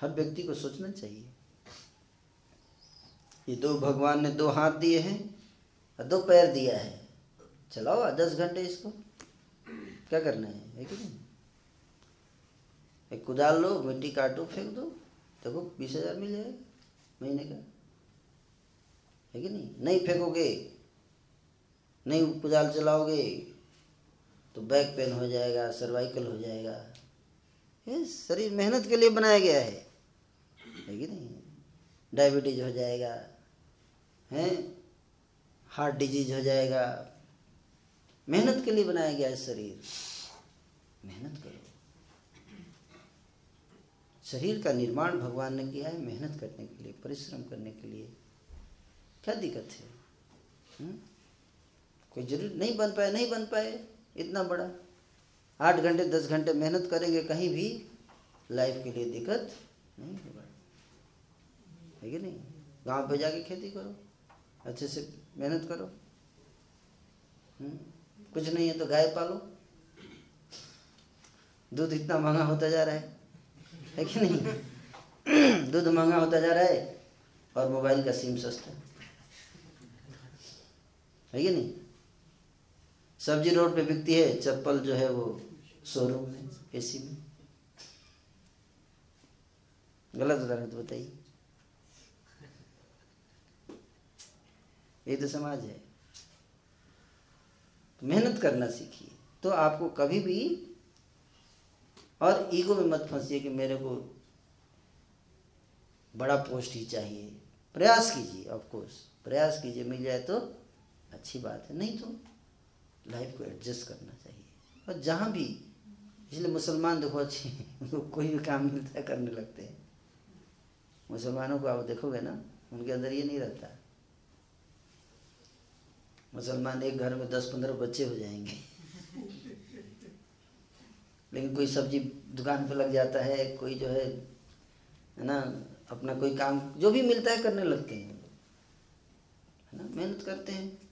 हर व्यक्ति को सोचना चाहिए। ये दो भगवान ने दो हाथ दिए हैं और दो पैर दिया है। चलाओ दस घंटे इसको। क्या करना है, है नहीं? एक कुदाल लो मिट्टी काटो फेंक दो। देखो बीस हज़ार मिल जाएगा महीने का। है कि नहीं? नहीं फेंकोगे नहीं कुदाल चलाओगे तो बैक पेन हो जाएगा, सर्वाइकल हो जाएगा। ये शरीर मेहनत के लिए बनाया गया है। कि नहीं? डायबिटीज़ हो जाएगा, हैं? हार्ट डिज़ीज़ हो जाएगा। मेहनत के लिए बनाया गया है शरीर। मेहनत करो। शरीर का निर्माण भगवान ने किया है, मेहनत करने के लिए, परिश्रम करने के लिए। क्या दिक्कत है? हुँ? कोई ज़रूर नहीं बन पाए नहीं बन पाए। इतना बड़ा। आठ घंटे, दस घंटे मेहनत करेंगे, कहीं भी लाइफ के लिए दिक्कत नहीं होगा। है कि नहीं? गाँव पे जाके खेती करो, अच्छे से मेहनत करो। हुँ? कुछ नहीं है तो गाय पालो। दूध इतना महँगा होता जा रहा है। है कि नहीं? दूध महँगा होता जा रहा है और मोबाइल का सिम सस्ता है कि नहीं? सब्ज़ी रोड पे बिकती है, चप्पल जो है वो शोरूम में एसी में। गलत है तो बताइए। ये तो समाज है। मेहनत करना सीखिए। तो आपको कभी भी और ईगो में मत फंसिए कि मेरे को बड़ा पोस्ट ही चाहिए। प्रयास कीजिए ऑफ़ कोर्स प्रयास कीजिए, मिल जाए तो अच्छी बात है। नहीं तो लाइफ को एडजस्ट करना चाहिए। और जहाँ भी, इसलिए मुसलमान देखो अच्छे उनको कोई भी काम मिलता है करने लगते हैं। मुसलमानों को आप देखोगे ना, उनके अंदर ये नहीं रहता। मुसलमान एक घर में दस पंद्रह बच्चे हो जाएँगे। लेकिन कोई सब्ज़ी दुकान पे लग जाता है, कोई जो है है ना, अपना कोई काम, जो भी मिलता है करने लगते हैं। है ना, मेहनत करते हैं।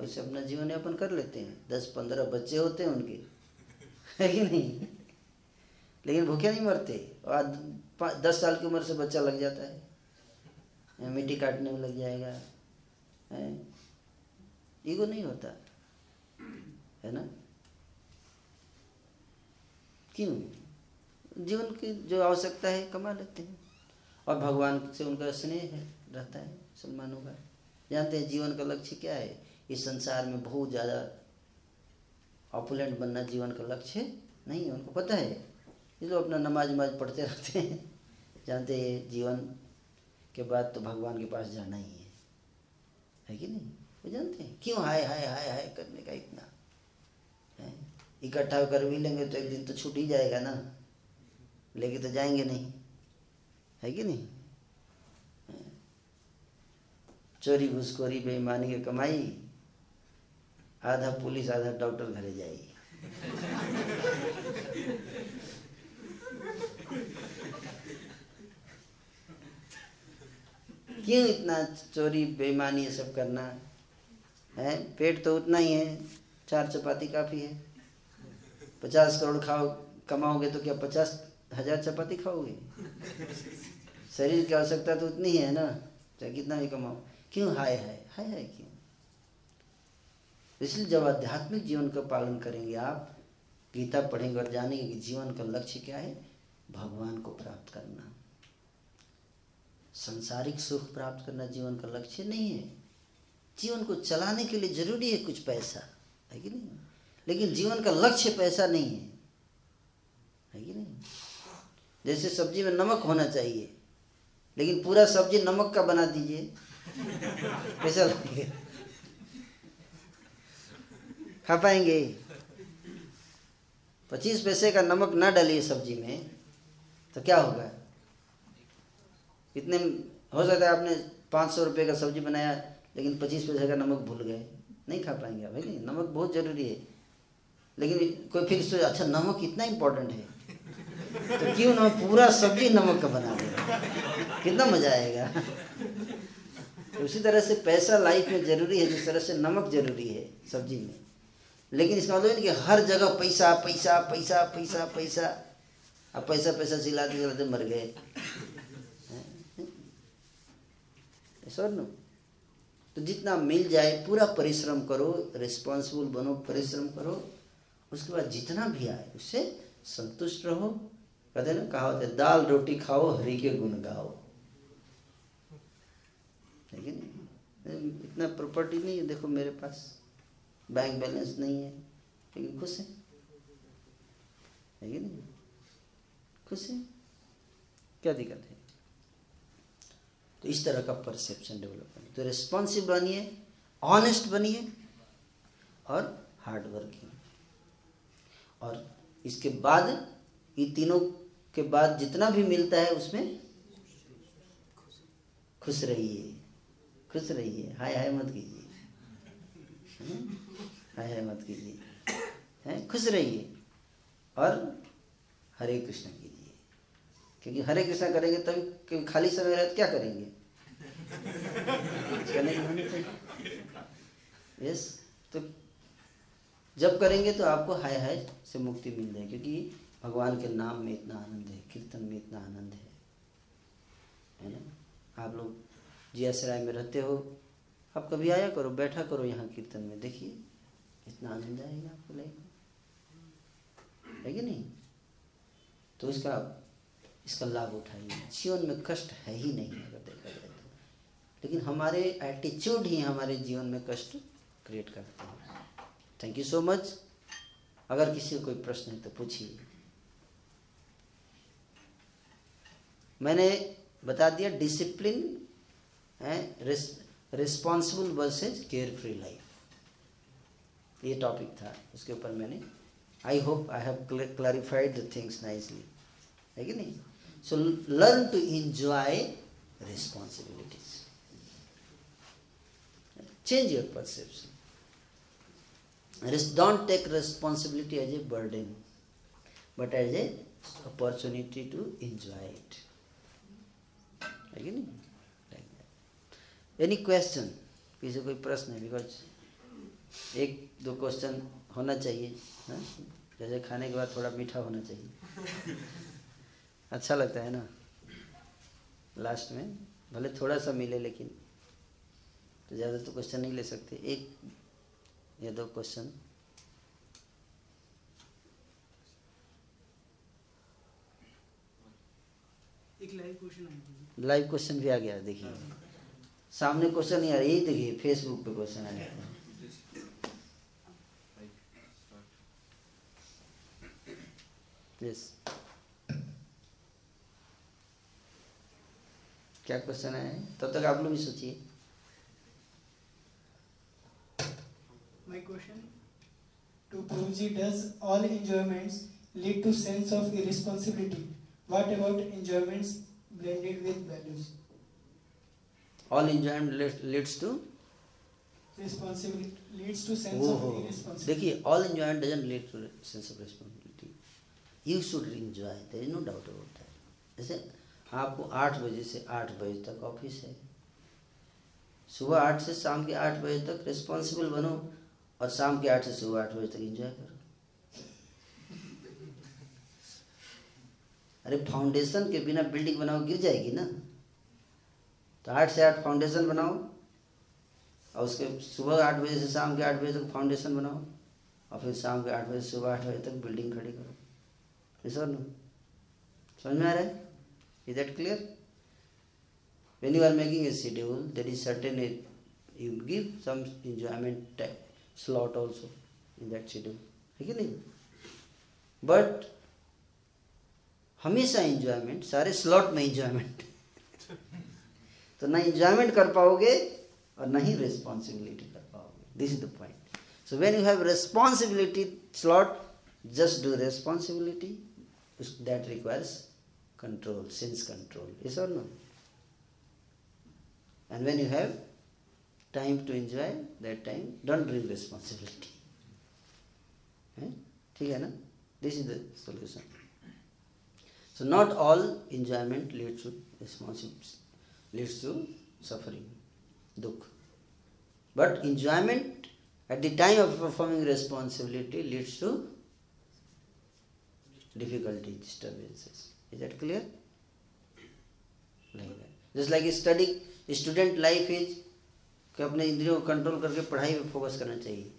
वैसे अपना जीवन यापन कर लेते हैं। दस, पंद्रह बच्चे होते हैं उनके। है कि नहीं? लेकिन भूखे नहीं मरते। और दस साल की उम्र से बच्चा लग जाता है। मिट्टी काटने में लग जाएगा। है? ईगो नहीं होता। है ना? क्यों? जीवन की जो आवश्यकता है, कमा लेते हैं। और भगवान से उनका स्नेह है, रहता है मुसलमानों का जानते हैं जीवन का लक्ष्य क्या है? इस संसार में बहुत ज़्यादा ऑपुलेंट बनना जीवन का लक्ष्य नहीं है, उनको पता है। ये लोग अपना नमाज़ नमाज़ पढ़ते रहते हैं। जानते हैं, जीवन के बाद तो भगवान के पास जाना ही है। है कि नहीं? वो जानते हैं। क्यों हाय हाय हाय हाय करने का इतना? इकट्ठा कर भी लेंगे तो एक दिन तो छूट ही जाएगा ना। लेके तो जाएँगे नहीं। है कि नहीं? चोरी घुसखोरी बेईमानी की कमाई आधा पुलिस, आधा डॉक्टर घरे जाएगी क्यों इतना चोरी, बेईमानी ये सब करना? है? पेट तो उतना ही है, चार चपाती काफ़ी है। पचास करोड़ खाओ, कमाओगे तो क्या पचास हज़ार चपाती खाओगे? शरीर की आवश्यकता तो उतनी ही है ना, चाहे कितना भी कमाओ। क्यों हाय हाय? हाय हाय क्यों? इसलिए जब आध्यात्मिक जीवन का पालन करेंगे आप, गीता पढ़ेंगे और जानेंगे कि जीवन का लक्ष्य क्या है, भगवान को प्राप्त करना। संसारिक सुख प्राप्त करना जीवन का लक्ष्य नहीं है। जीवन को चलाने के लिए ज़रूरी है कुछ पैसा, है कि नहीं? लेकिन जीवन का लक्ष्य पैसा नहीं है है कि नहीं? जैसे सब्ज़ी में नमक होना चाहिए, लेकिन पूरा सब्ज़ी नमक का बना दीजिए। पैसा लगेगा। खा पाएँगे पच्चीस पैसे का नमक ना डालिए सब्ज़ी में तो क्या होगा? इतने हो सकता है आपने पाँच सौ रुपये का सब्ज़ी बनाया, लेकिन पच्चीस पैसे का नमक भूल गए। नहीं खा पाएँगे आप नहीं? नमक बहुत ज़रूरी है। लेकिन कोई फिर सोचे अच्छा नमक इतना इम्पोर्टेंट है। तो क्यों ना पूरा सब्ज़ी नमक का बना दे? कितना मज़ा आएगा। तो उसी तरह से पैसा लाइफ में ज़रूरी है, जिस तरह से नमक ज़रूरी है सब्ज़ी में। लेकिन इसका मतलब कि हर जगह पैसा पैसा पैसा पैसा पैसा। अब पैसा पैसा चिल्लाते चिल्लाते मर गए। तो जितना मिल जाए, पूरा परिश्रम करो रिस्पॉन्सिबल बनो, परिश्रम करो। उसके बाद जितना भी आए, उससे संतुष्ट रहो। कहते ना, कहा होता है, दाल रोटी खाओ, हरि के गुण गाओ। लेकिन इतना प्रॉपर्टी नहीं है, देखो मेरे पास। बैंक बैलेंस नहीं है, लेकिन खुश है। नहीं? खुश है? क्या दिक्कत है? तो इस तरह का परसेप्शन डेवलप करिए तो रिस्पॉन्सिव बनिए ऑनेस्ट बनिए, और हार्ड वर्किंग और इसके बाद, ये तीनों के बाद जितना भी मिलता है, उसमें खुश रहिए। खुश रहिए। हाय हाय मत कीजिए। हाय मत कीजिए। हैं? खुश रहिए और हरे कृष्ण कीजिए। क्योंकि हरे कृष्ण करेंगे तभी तो खाली समय रहे तो क्या करेंगे? यस तो। जब करेंगे तो आपको हाय हाय से मुक्ति मिल जाए क्योंकि भगवान के नाम में इतना आनंद है कीर्तन में इतना आनंद है। है ना? आप लोग जिया सराय में रहते हो आप कभी आया करो बैठा करो यहाँ कीर्तन में देखिए। इतना आनंद आएगा आपको लाइफ है कि नहीं तो इसका इसका लाभ उठाइए। जीवन में कष्ट है ही नहीं अगर देखा जाए तो। लेकिन हमारे एटीट्यूड ही हमारे जीवन में कष्ट क्रिएट करते हैं। थैंक यू सो मच अगर किसी को कोई प्रश्न है तो पूछिए। मैंने बता दिया डिसिप्लिन है responsible versus care free life ये टॉपिक था, उसके ऊपर मैंने I hope I have clarified the things nicely है कि नहीं? So learn to enjoy responsibilities change your perception don't take responsibility as a burden but as a opportunity to enjoy it है कि नहीं? क्वेश्चन किसी कोई प्रश्न है? बिकॉज़ एक दो क्वेश्चन होना चाहिए ना जैसे खाने के बाद थोड़ा मीठा होना चाहिए। अच्छा लगता है ना? लास्ट में। भले थोड़ा सा मिले लेकिन तो ज़्यादा तो क्वेश्चन नहीं ले सकते। एक या दो question live question live question भी आ गया देखिए। सामने क्वेश्चन नहीं आ रहा यही देखिए फेसबुक पे क्वेश्चन आ गया। प्लीज़ क्या क्वेश्चन है? तब तक आप लोग भी सोचिए। My question to Prabhu ji does all enjoyments lead to sense of irresponsibility what about enjoyments blended with values all enjoyment leads to responsibility leads to sense of irresponsibility देखिए all enjoyment doesn't lead to sense of responsibility You should enjoy. There is no doubt about that. जैसे आपको आठ बजे से आठ बजे तक office है सुबह आठ से शाम के आठ बजे तक रिस्पॉन्सिबल बनो और शाम के आठ से सुबह आठ बजे तक इंजॉय करो अरे फाउंडेशन के बिना बिल्डिंग बनाओ, गिर जाएगी ना तो आठ से आठ फाउंडेशन बनाओ और उसके सुबह आठ बजे से शाम के आठ बजे तक फाउंडेशन बनाओ और फिर शाम के आठ बजे सुबह आठ बजे तक बिल्डिंग खड़ी करो नो समझ में आ रहा है is that clear when you are making a schedule, there is certain you give some enjoyment slot also in that schedule. है कि नहीं बट हमेशा इंजॉयमेंट सारे स्लॉट में इंजॉयमेंट तो ना इंजॉयमेंट कर पाओगे और ना ही रिस्पॉन्सिबिलिटी कर पाओगे this is the point so when you have responsibility slot just do responsibility that requires control, sense control. Yes or no? And when you have time to enjoy, that time don't bring responsibility. Right? Okay? This is the solution. So not all enjoyment leads to responsibility, leads to suffering, dukkha. But enjoyment at the time of performing responsibility leads to difficulty, disturbances. Is that clear? Like that. Just like study student life is कि अपने इंद्रियों को control करके पढ़ाई पे focus करना चाहिए।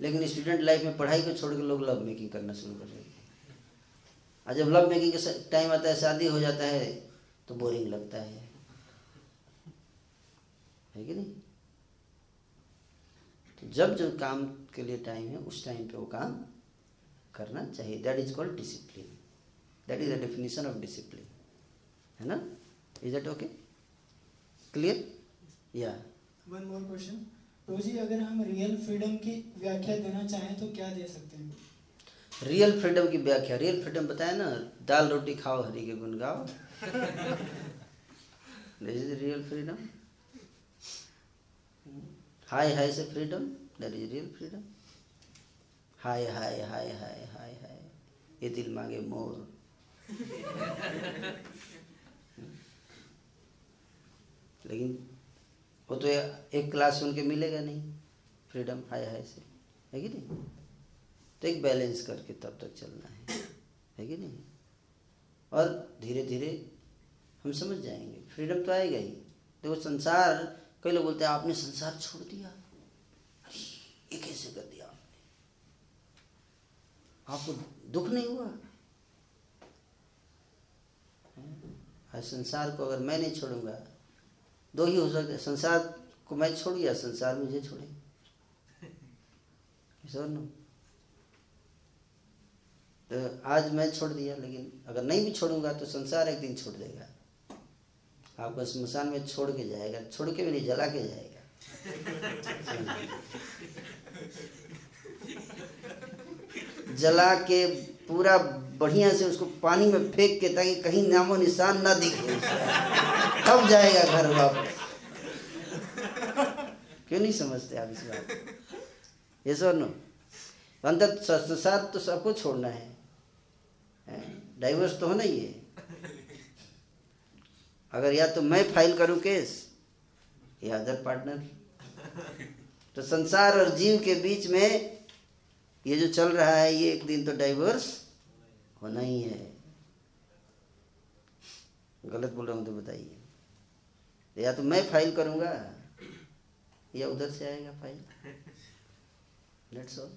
लेकिन स्टूडेंट लाइफ में पढ़ाई को छोड़ के लोग लव मेकिंग करना शुरू कर देते हैं। और जब लव मेकिंग का टाइम आता है, शादी हो जाता है तो बोरिंग लगता है। है कि नहीं? तो जब जो काम के लिए टाइम है, उस टाइम पे वो काम करना चाहिए। That is called discipline that is the definition of discipline है ना? इज़ दैट ओके क्लियर या वन मोर क्वेश्चन तो जी अगर हम रियल फ्रीडम की व्याख्या देना चाहें तो क्या दे सकते हैं? रियल फ्रीडम की व्याख्या। रियल फ्रीडम बताया ना दाल रोटी खाओ हरी के गुण गाओ। दिस इज़ रियल फ्रीडम हाय हाय से freedom that is real freedom हाय हाय हाय हाय हाय हाय। ये दिल मांगे मोर। लेकिन वो तो एक क्लास सुन के मिलेगा नहीं। फ्रीडम, हाय हाय से। है कि नहीं? तो एक बैलेंस करके तब तक चलना है। है कि नहीं? और धीरे धीरे हम समझ जाएँगे। फ्रीडम तो आएगा ही। देखो, संसार, कई लोग बोलते हैं, आपने संसार छोड़ दिया। अरे, ये कैसे कर आपको दुख नहीं हुआ? आज संसार को अगर मैं नहीं छोड़ूँगा, दो ही हो सकते, संसार को मैं छोड़ गया संसार मुझे छोड़े? तो आज मैं छोड़ दिया, लेकिन अगर नहीं भी छोड़ूँगा तो संसार एक दिन छोड़ देगा। आपको स्मशान में छोड़ के जाएगा, छोड़ के भी नहीं, जला के जाएगा। जला के पूरा बढ़िया से उसको पानी में फेंक के ताकि कहीं नामो निशान ना दिखे। तब जाएगा घर वापस। क्यों नहीं समझते आप इस बात ये सर नो अंतर संसार तो सबको छोड़ना है। डाइवोर्स तो होना ही है। अगर या तो मैं फ़ाइल करूँ केस या अदर पार्टनर तो संसार और जीव के बीच में ये जो चल रहा है, ये एक दिन तो डाइवर्स होना ही है। गलत बोल रहा हूँ तो बताइए। या तो मैं फ़ाइल करूँगा, या उधर से आएगा फ़ाइल लेट्स ऑल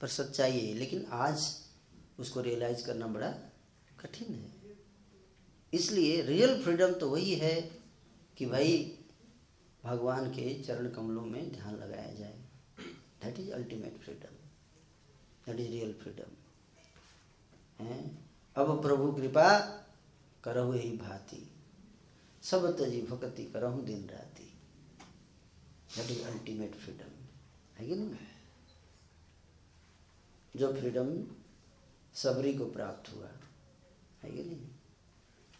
पर सच्चाई है, लेकिन आज उसको रियलाइज़ करना बड़ा कठिन है। इसलिए रियल फ्रीडम तो वही है कि भाई भगवान के चरण कमलों में ध्यान लगाया जाए। That is ultimate freedom that is real freedom है अब प्रभु कृपा करहु ही भांति। सब तजी भक्ति करहु दिन राति। दैट इज़ अल्टीमेट फ्रीडम है कि नहीं? जो फ्रीडम सबरी को प्राप्त हुआ। है कि नहीं?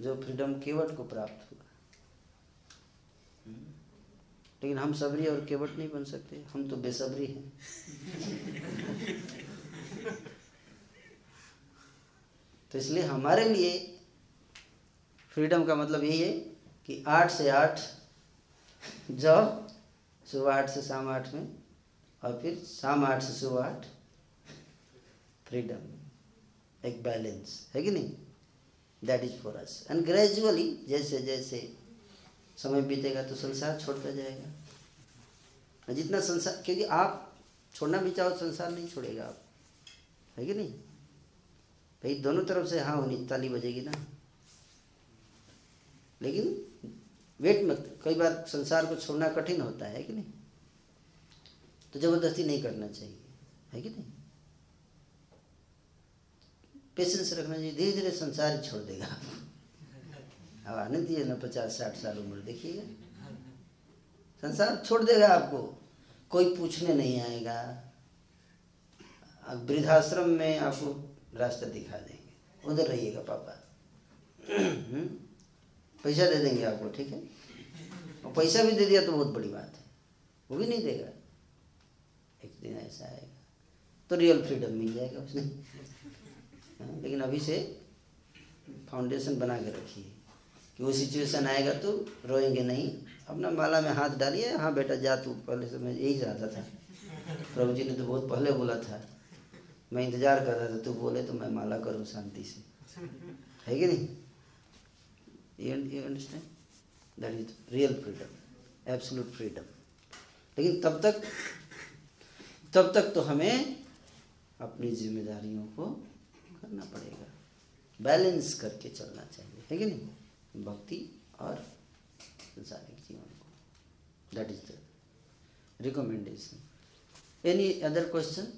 जो फ्रीडम केवट को प्राप्त हुआ। लेकिन हम सबरी और केवट नहीं बन सकते। हम तो बेसब्री हैं। तो इसलिए हमारे लिए फ्रीडम का मतलब यही है कि आठ से आठ जॉब सुबह आठ से शाम आठ में और फिर शाम आठ से सुबह आठ फ्रीडम एक बैलेंस है कि नहीं? That is for us and gradually जैसे जैसे समय बीतेगा तो संसार छोड़ता जाएगा। जितना संसार, क्योंकि आप छोड़ना भी चाहो, संसार नहीं छोड़ेगा आप। है कि नहीं? भाई, दोनों तरफ़ से हाँ होनी ताली बजेगी ना। लेकिन वेट मत, कई बार संसार को छोड़ना कठिन होता है कि नहीं? तो ज़बरदस्ती नहीं करना चाहिए, है कि नहीं? पेशेंस रखना चाहिए धीरे धीरे संसार ही छोड़ देगा। अब आने दिए ना, पचास, साठ साल उम्र, देखिएगा। संसार छोड़ देगा आपको, कोई पूछने नहीं आएगा। अब वृद्धाश्रम में आपको रास्ता दिखा देंगे। उधर रहिएगा पापा। हम्म? पैसा दे देंगे आपको ठीक है? और पैसा भी दे दिया तो बहुत बड़ी बात है। वो भी नहीं देगा। एक दिन ऐसा आएगा। तो रियल फ्रीडम मिल जाएगा उसने हाँ, लेकिन अभी से फाउंडेशन बना के रखिए। कि वो सिचुएशन आएगा तो रोएँगे नहीं। अपना माला में हाथ डालिए। हाँ बेटा जा तू। पहले से मैं यही चाहता था। प्रभु जी ने तो बहुत पहले बोला था। मैं इंतज़ार कर रहा था, तू बोले तो मैं माला करूँ शांति से। है कि नहीं? You understand that is real freedom absolute freedom लेकिन तब तक तब तक तो हमें अपनी जिम्मेदारियों को करना पड़ेगा। बैलेंस करके चलना चाहिए, है कि नहीं? भक्ति और संसारिक जीवन को। That is the recommendation any other question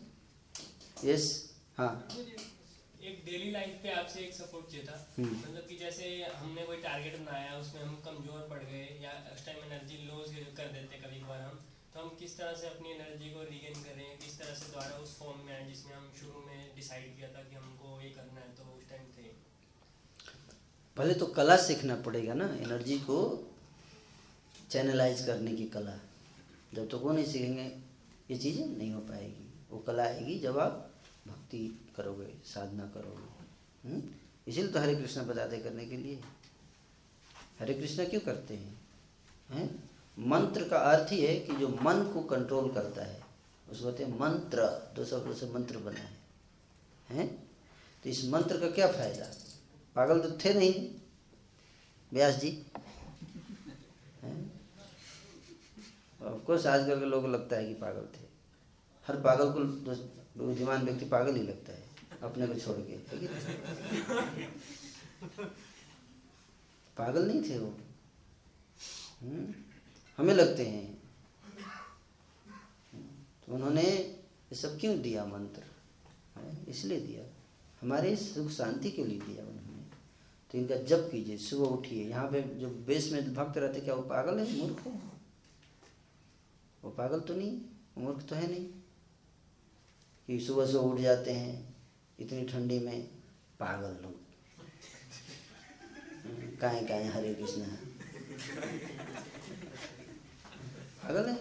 yes हाँ। एक डेली लाइफ पे आपसे एक सपोर्ट चाहिए था। हम्म। मतलब कि जैसे हमने कोई टारगेट बनाया उसमें हम कमज़ोर पड़ गए या उस टाइम एनर्जी लॉस कर देते कभी कभार हम तो हम किस तरह से अपनी एनर्जी को रीगेन करें किस तरह से दोबारा उस फॉर्म में आए जिसमें हम शुरू में डिसाइड किया था कि हमको ये करना है तो उस टाइम थे पहले तो कला सीखना पड़ेगा ना एनर्जी को चैनलाइज करने की कला। जब तक तो वो नहीं सीखेंगे ये चीज़ें नहीं हो पाएगी। वो कला आएगी जब आप भक्ति करोगे, साधना करोगे हम्म? इसीलिए तो हरे कृष्णा बताते करने के लिए। हरे कृष्णा क्यों करते हैं? हैं? मंत्र का अर्थ ही है कि जो मन को कंट्रोल करता है, उसको कहते हैं मंत्र। दो शब्दों से मंत्र बना है। हैं? तो इस मंत्र का क्या फ़ायदा? पागल तो थे नहीं। व्यास जी? ऑफकोर्स आजकल के लोगों लगता है कि पागल थे। हर पागल को बुद्धिमान व्यक्ति पागल ही लगता है, अपने को छोड़ के? पागल नहीं थे वो। हम्म? हमें लगते हैं। तो उन्होंने ये सब क्यों दिया मंत्र? इसलिए दिया। हमारे सुख शांति के लिए दिया उन्होंने। तो इनका जप कीजिए, सुबह उठिए। यहाँ पे जो बेस में भक्त रहते, क्या वो पागल है? मूर्ख है? वो पागल तो नहीं, मूर्ख तो है नहीं। कि सुबह सुबह उठ जाते हैं, इतनी ठंडी में पागल लोग। काहे काहे, हरे कृष्ण पागल है,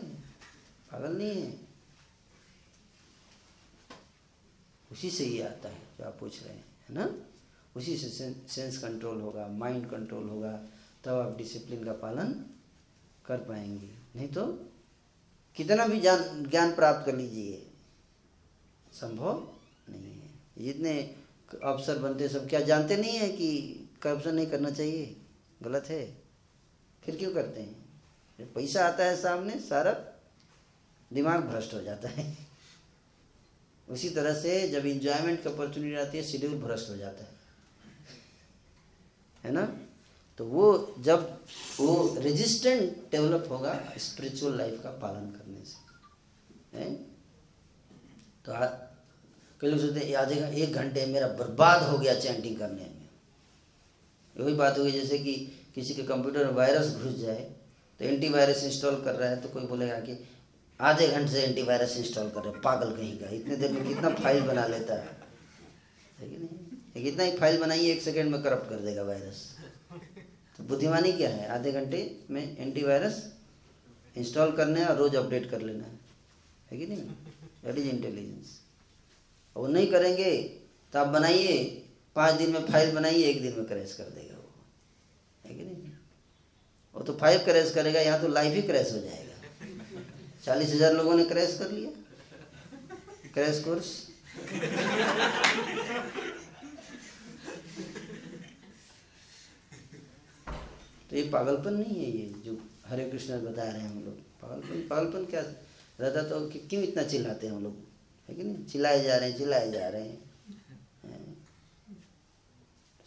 पागल नहीं है। उसी से ही आता है जो आप पूछ रहे हैं, है ना? उसी से सेंस कंट्रोल होगा माइंड कंट्रोल होगा, तब आप डिसिप्लिन का पालन कर पाएँगे। नहीं तो कितना भी जान, ज्ञान प्राप्त कर लीजिए। संभव नहीं है। जितने अफसर बनते सब क्या जानते नहीं है कि करप्शन नहीं करना चाहिए? गलत है। फिर क्यों करते हैं? पैसा आता है सामने, सारा दिमाग भ्रष्ट हो जाता है। उसी तरह से जब इंजॉयमेंट की अपॉर्चुनिटी आती है शेड्यूल भ्रष्ट हो जाता है। है ना? तो वो जब वो रेजिस्टेंट डेवलप होगा स्पिरिचुअल लाइफ का पालन करने से। है? तो कई लोग सोचते आधे एक घंटे मेरा बर्बाद हो गया चैंटिंग करने में। वही बात होगी जैसे कि किसी के कंप्यूटर में वायरस घुस जाए तो एंटीवायरस इंस्टॉल कर रहा है तो कोई बोलेगा कि आधे घंटे से एंटीवायरस इंस्टॉल कर रहे हैं, पागल कहीं का इतने देर में कितना फ़ाइल बना लेता है। कि नहीं? एक इतना ही फ़ाइल बनाइए एक सेकेंड में करप्ट कर देगा वायरस तो बुद्धिमानी क्या है? आधे घंटे में एंटीवायरस इंस्टॉल करना है और रोज अपडेट कर लेना। है कि नहीं? दैट इज़ इंटेलिजेंस वो नहीं करेंगे तो आप बनाइए, पाँच दिन में फ़ाइल बनाइए, एक दिन में क्रैश कर देगा वो। है कि नहीं? वो तो फाइव क्रैश करेगा, यहाँ तो लाइफ ही क्रैश हो जाएगा। चालीस हज़ार लोगों ने क्रैश कर लिया। Crash course. तो ये पागलपन नहीं है ये, जो हरे कृष्ण बता रहे हैं हम लोग। पागलपन पागलपन क्या रहता तो क्यों इतना चिल्लाते हैं हम लोग? है कि नहीं? चिल्लाए जा रहे हैं, चिल्लाए जा रहे हैं।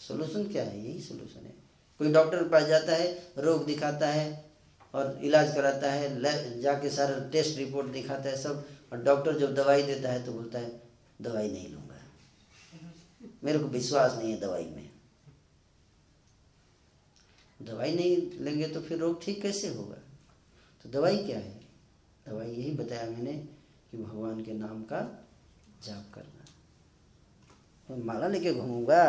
सोल्यूशन क्या है? यही सोल्यूशन है। कोई डॉक्टर के पास जाता है, रोग दिखाता है और इलाज कराता है जाके सारा टेस्ट रिपोर्ट दिखाता है सब और डॉक्टर जब दवाई देता है तो बोलता है, दवाई नहीं लूँगा। मेरे को विश्वास नहीं है दवाई में। दवाई नहीं लेंगे तो फिर रोग ठीक कैसे होगा? तो दवाई क्या है? दवाई यही बताया मैंने कि भगवान के नाम का जाप करना मैं माला लेके घूमूँगा।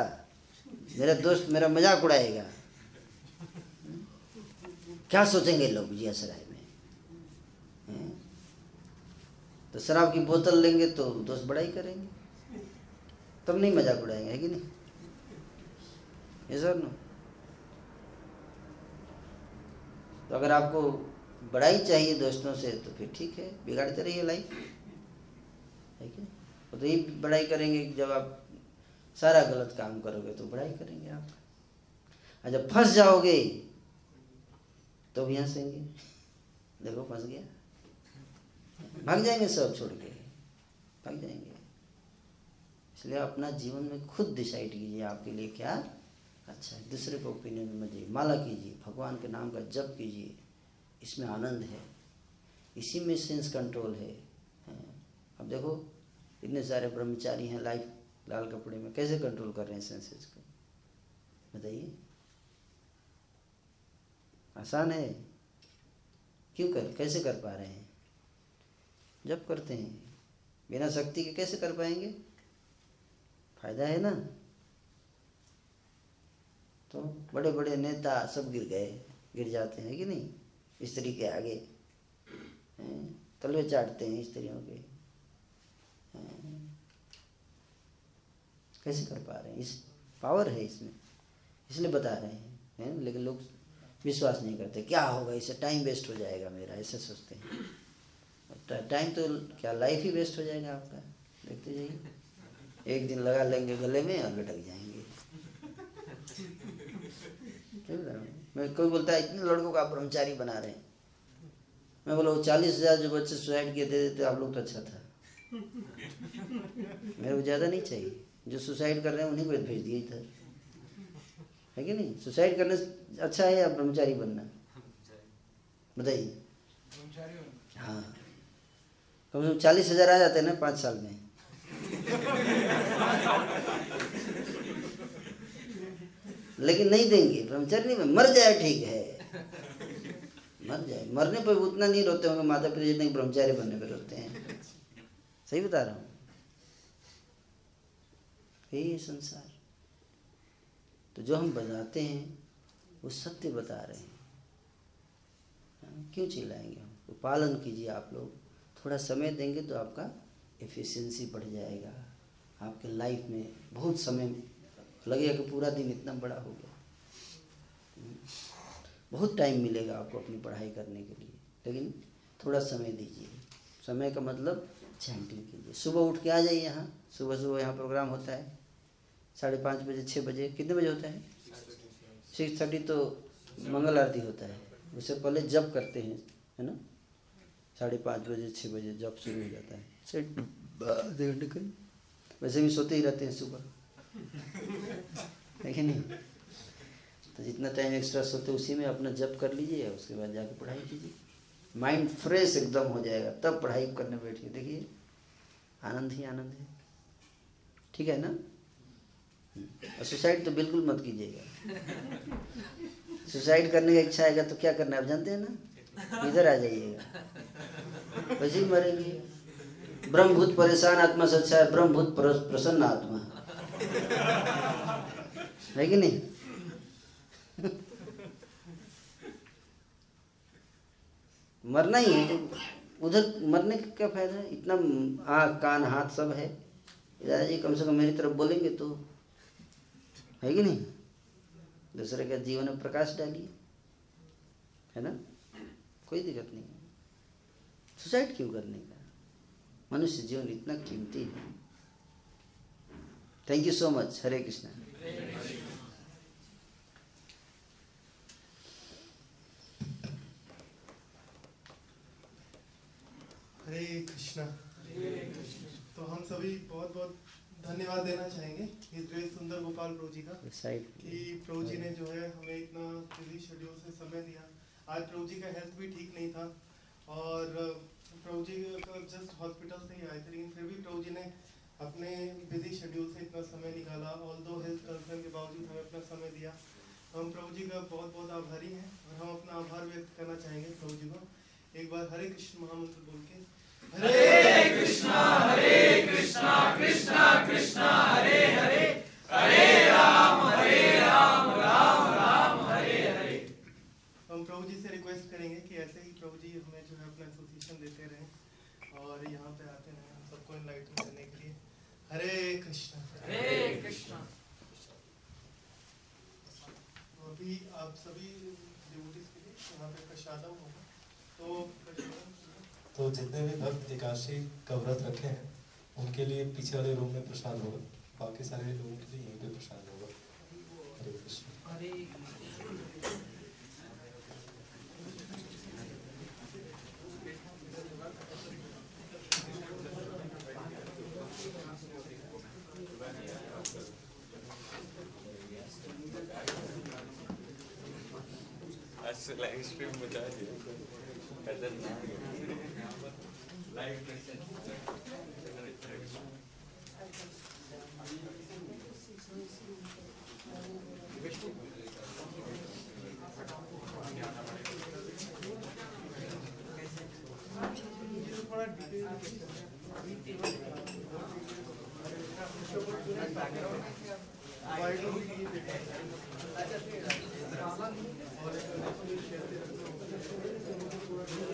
मेरा दोस्त मेरा मज़ाक उड़ाएगा। क्या सोचेंगे लोग जिया सराय में तो शराब की बोतल लेंगे तो दोस्त बड़ाई करेंगे। तब नहीं मज़ाक उड़ाएँगे, है कि नहीं? ये सर नो तो अगर आपको बड़ाई चाहिए दोस्तों से तो फिर ठीक है, बिगाड़ते रहिए लाइफ है कि? वो तो यही बड़ाई करेंगे जब आप सारा गलत काम करोगे तो बड़ाई करेंगे आप। और जब फंस जाओगे तो भी हंसेंगे। देखो, फंस गया। भाग जाएँगे सब छोड़ के। भाग जाएँगे। इसलिए अपना जीवन में खुद डिसाइड कीजिए, आपके लिए क्या अच्छा है। दूसरे को ओपिनियन मत माला कीजिए, भगवान के नाम का जप कीजिए। इसमें आनंद है। इसी में सेंस कंट्रोल है। हैं। अब देखो, इतने सारे ब्रह्मचारी हैं लाइफ लाल कपड़े में। कैसे कंट्रोल कर रहे हैं सेंसेस को? बताइए। आसान है। क्यों कर, कैसे कर पा रहे हैं? जब करते हैं। बिना शक्ति के कैसे कर पाएँगे? फ़ायदा है ना? तो बड़े बड़े नेता सब गिर गए। गिर जाते हैं कि नहीं? स्त्री के आगे। तलवे चाटते हैं स्त्रियों के। कैसे कर पा रहे हैं? इस पावर है इसमें। इसलिए बता रहे हैं हैं? लेकिन लोग विश्वास नहीं करते। क्या होगा? इससे टाइम वेस्ट हो जाएगा मेरा, ऐसे सोचते हैं। टाइम तो क्या लाइफ ही वेस्ट हो जाएगा आपका? देखते जाइए। एक दिन लगा लेंगे गले में और लटक जाएँगे? मैं कोई बोलता है इतने लड़कों को आप ब्रह्मचारी बना रहे हैं। मैं बोला वो चालीस हज़ार जो बच्चे सुसाइड किए दे देते आप लोग तो अच्छा था। मेरे को ज़्यादा नहीं चाहिए। जो सुसाइड कर रहे हैं उन्हीं को भेज दिए इधर। है कि नहीं? सुसाइड करने से अच्छा है या ब्रह्मचारी बनना? बताइए। हाँ। कम से कम चालीस हज़ार आ जाते हैं ना पाँच साल में। लेकिन नहीं देंगे। ब्रह्मचारी नहीं मर जाए ठीक है। मर जाए। मरने पर उतना नहीं रोते होंगे माता पिता जितने ब्रह्मचारी बनने पर रोते हैं। सही बता रहा हूँ। यही संसार। तो जो हम बताते हैं, वो सत्य बता रहे हैं। क्यों चिल्लाएँगे हम? तो पालन कीजिए आप लोग। थोड़ा समय देंगे तो आपका एफिशिएंसी बढ़ जाएगा। आपके लाइफ में बहुत समय लगेगा कि पूरा दिन इतना बड़ा हो गया। बहुत टाइम मिलेगा आपको अपनी पढ़ाई करने के लिए। लेकिन थोड़ा समय दीजिए। समय का मतलब चैंटिंग कीजिए सुबह उठ के आ जाइए यहाँ। सुबह सुबह यहाँ प्रोग्राम होता है। साढ़े पाँच बजे छः बजे। कितने बजे होता है? सिक्स थर्टी तो मंगल आरती होता है। उससे पहले जब करते हैं है ना? साढ़े पाँच बजे छः बजे जब शुरू हो जाता है। आधे घंटे करीब। वैसे भी सोते ही रहते हैं सुबह। है नहीं? तो जितना टाइम एक्स्ट्रा सोते उसी में अपना जप कर लीजिए, उसके बाद जाके पढ़ाई कीजिए। माइंड फ्रेश एकदम हो जाएगा, तब पढ़ाई करने बैठिए। देखिए, आनंद ही आनंद है। ठीक है ना? और सुसाइड तो बिल्कुल मत कीजिएगा। सुसाइड करने का इच्छा आएगा तो क्या करना है? आप जानते हैं ना? इधर आ जाइएगा। वैसे ही मरेंगे। ब्रह्मभूत परेशान आत्मा से अच्छा है, ब्रह्मभूत पर- प्रसन्न आत्मा। है कि नहीं? मरना ही है। उधर मरने का क्या फ़ायदा है? इतना आँख, कान, हाथ सब है। दादाजी कम से कम मेरी तरफ़ बोलेंगे तो। है कि नहीं? दूसरे का जीवन में प्रकाश डालिए। है ना? कोई दिक्कत नहीं है। सुसाइड क्यों करने का? मनुष्य जीवन इतना कीमती है। Thank you so much Hare Krishna Hare Krishna तो हम सभी बहुत बहुत धन्यवाद देना चाहेंगे इस ग्रेट सुंदर गोपाल प्रभु जी का कि प्रभु जी ने जो है हमें इतना बिज़ी शेड्यूल से समय दिया। आज प्रभु जी का हेल्थ भी ठीक नहीं था और प्रभु जी जस्ट हॉस्पिटल से ही आए थे लेकिन फिर भी प्रभु जी ने अपने बिज़ी शेड्यूल से इतना समय निकाला ऑल दो हेल्थ कंसर्न के बावजूद हमें अपना समय दिया। हम प्रभु जी का बहुत बहुत आभारी हैं और हम अपना आभार व्यक्त करना चाहेंगे प्रभु जी को। एक बार हरे कृष्ण महामंत्र बोल के, हरे कृष्णा हरे कृष्णा कृष्णा कृष्णा, हरे हरे हरे राम हरे राम राम राम, हरे हरे। हम प्रभु जी से रिक्वेस्ट करेंगे कि ऐसे ही प्रभु जी हमें जो है अपना एसोसिएशन देते रहें और यहाँ पे आते रहें हम सबको इनलाइटन करने के लिए। हरे कृष्णा। हरे कृष्णा। तो अभी आप सभी डिवोटीज के लिए यहाँ पे प्रसादम होगा। तो तो जितने भी भक्त एकादशी का व्रत रखे हैं उनके लिए पीछे वाले रूम में प्रसाद होगा। बाकी सारे लोगों के लिए यहीं पे प्रसाद होगा। हरे कृष्ण। लाइव स्ट्रीम बचा दिया खतरनाक लाइव थोड़ा डिटेल हाँ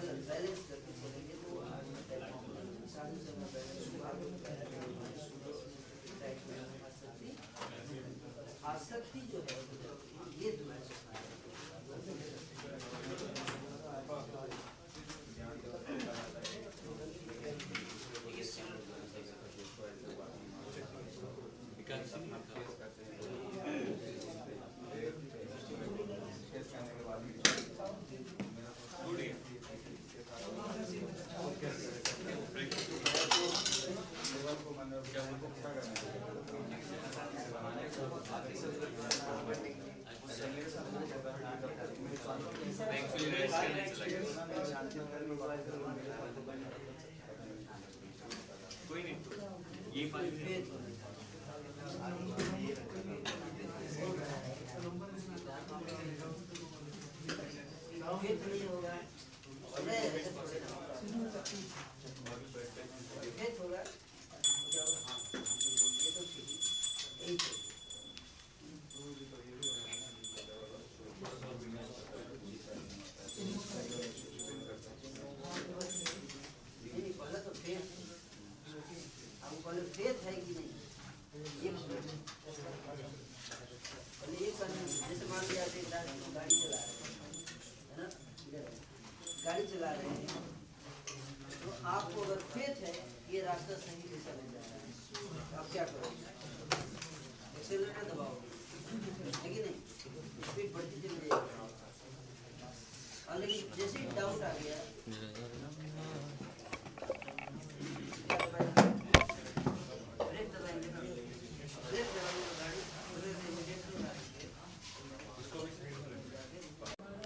बैलेंस करके चलेंगे तो आज मैं बैलेंस हुआ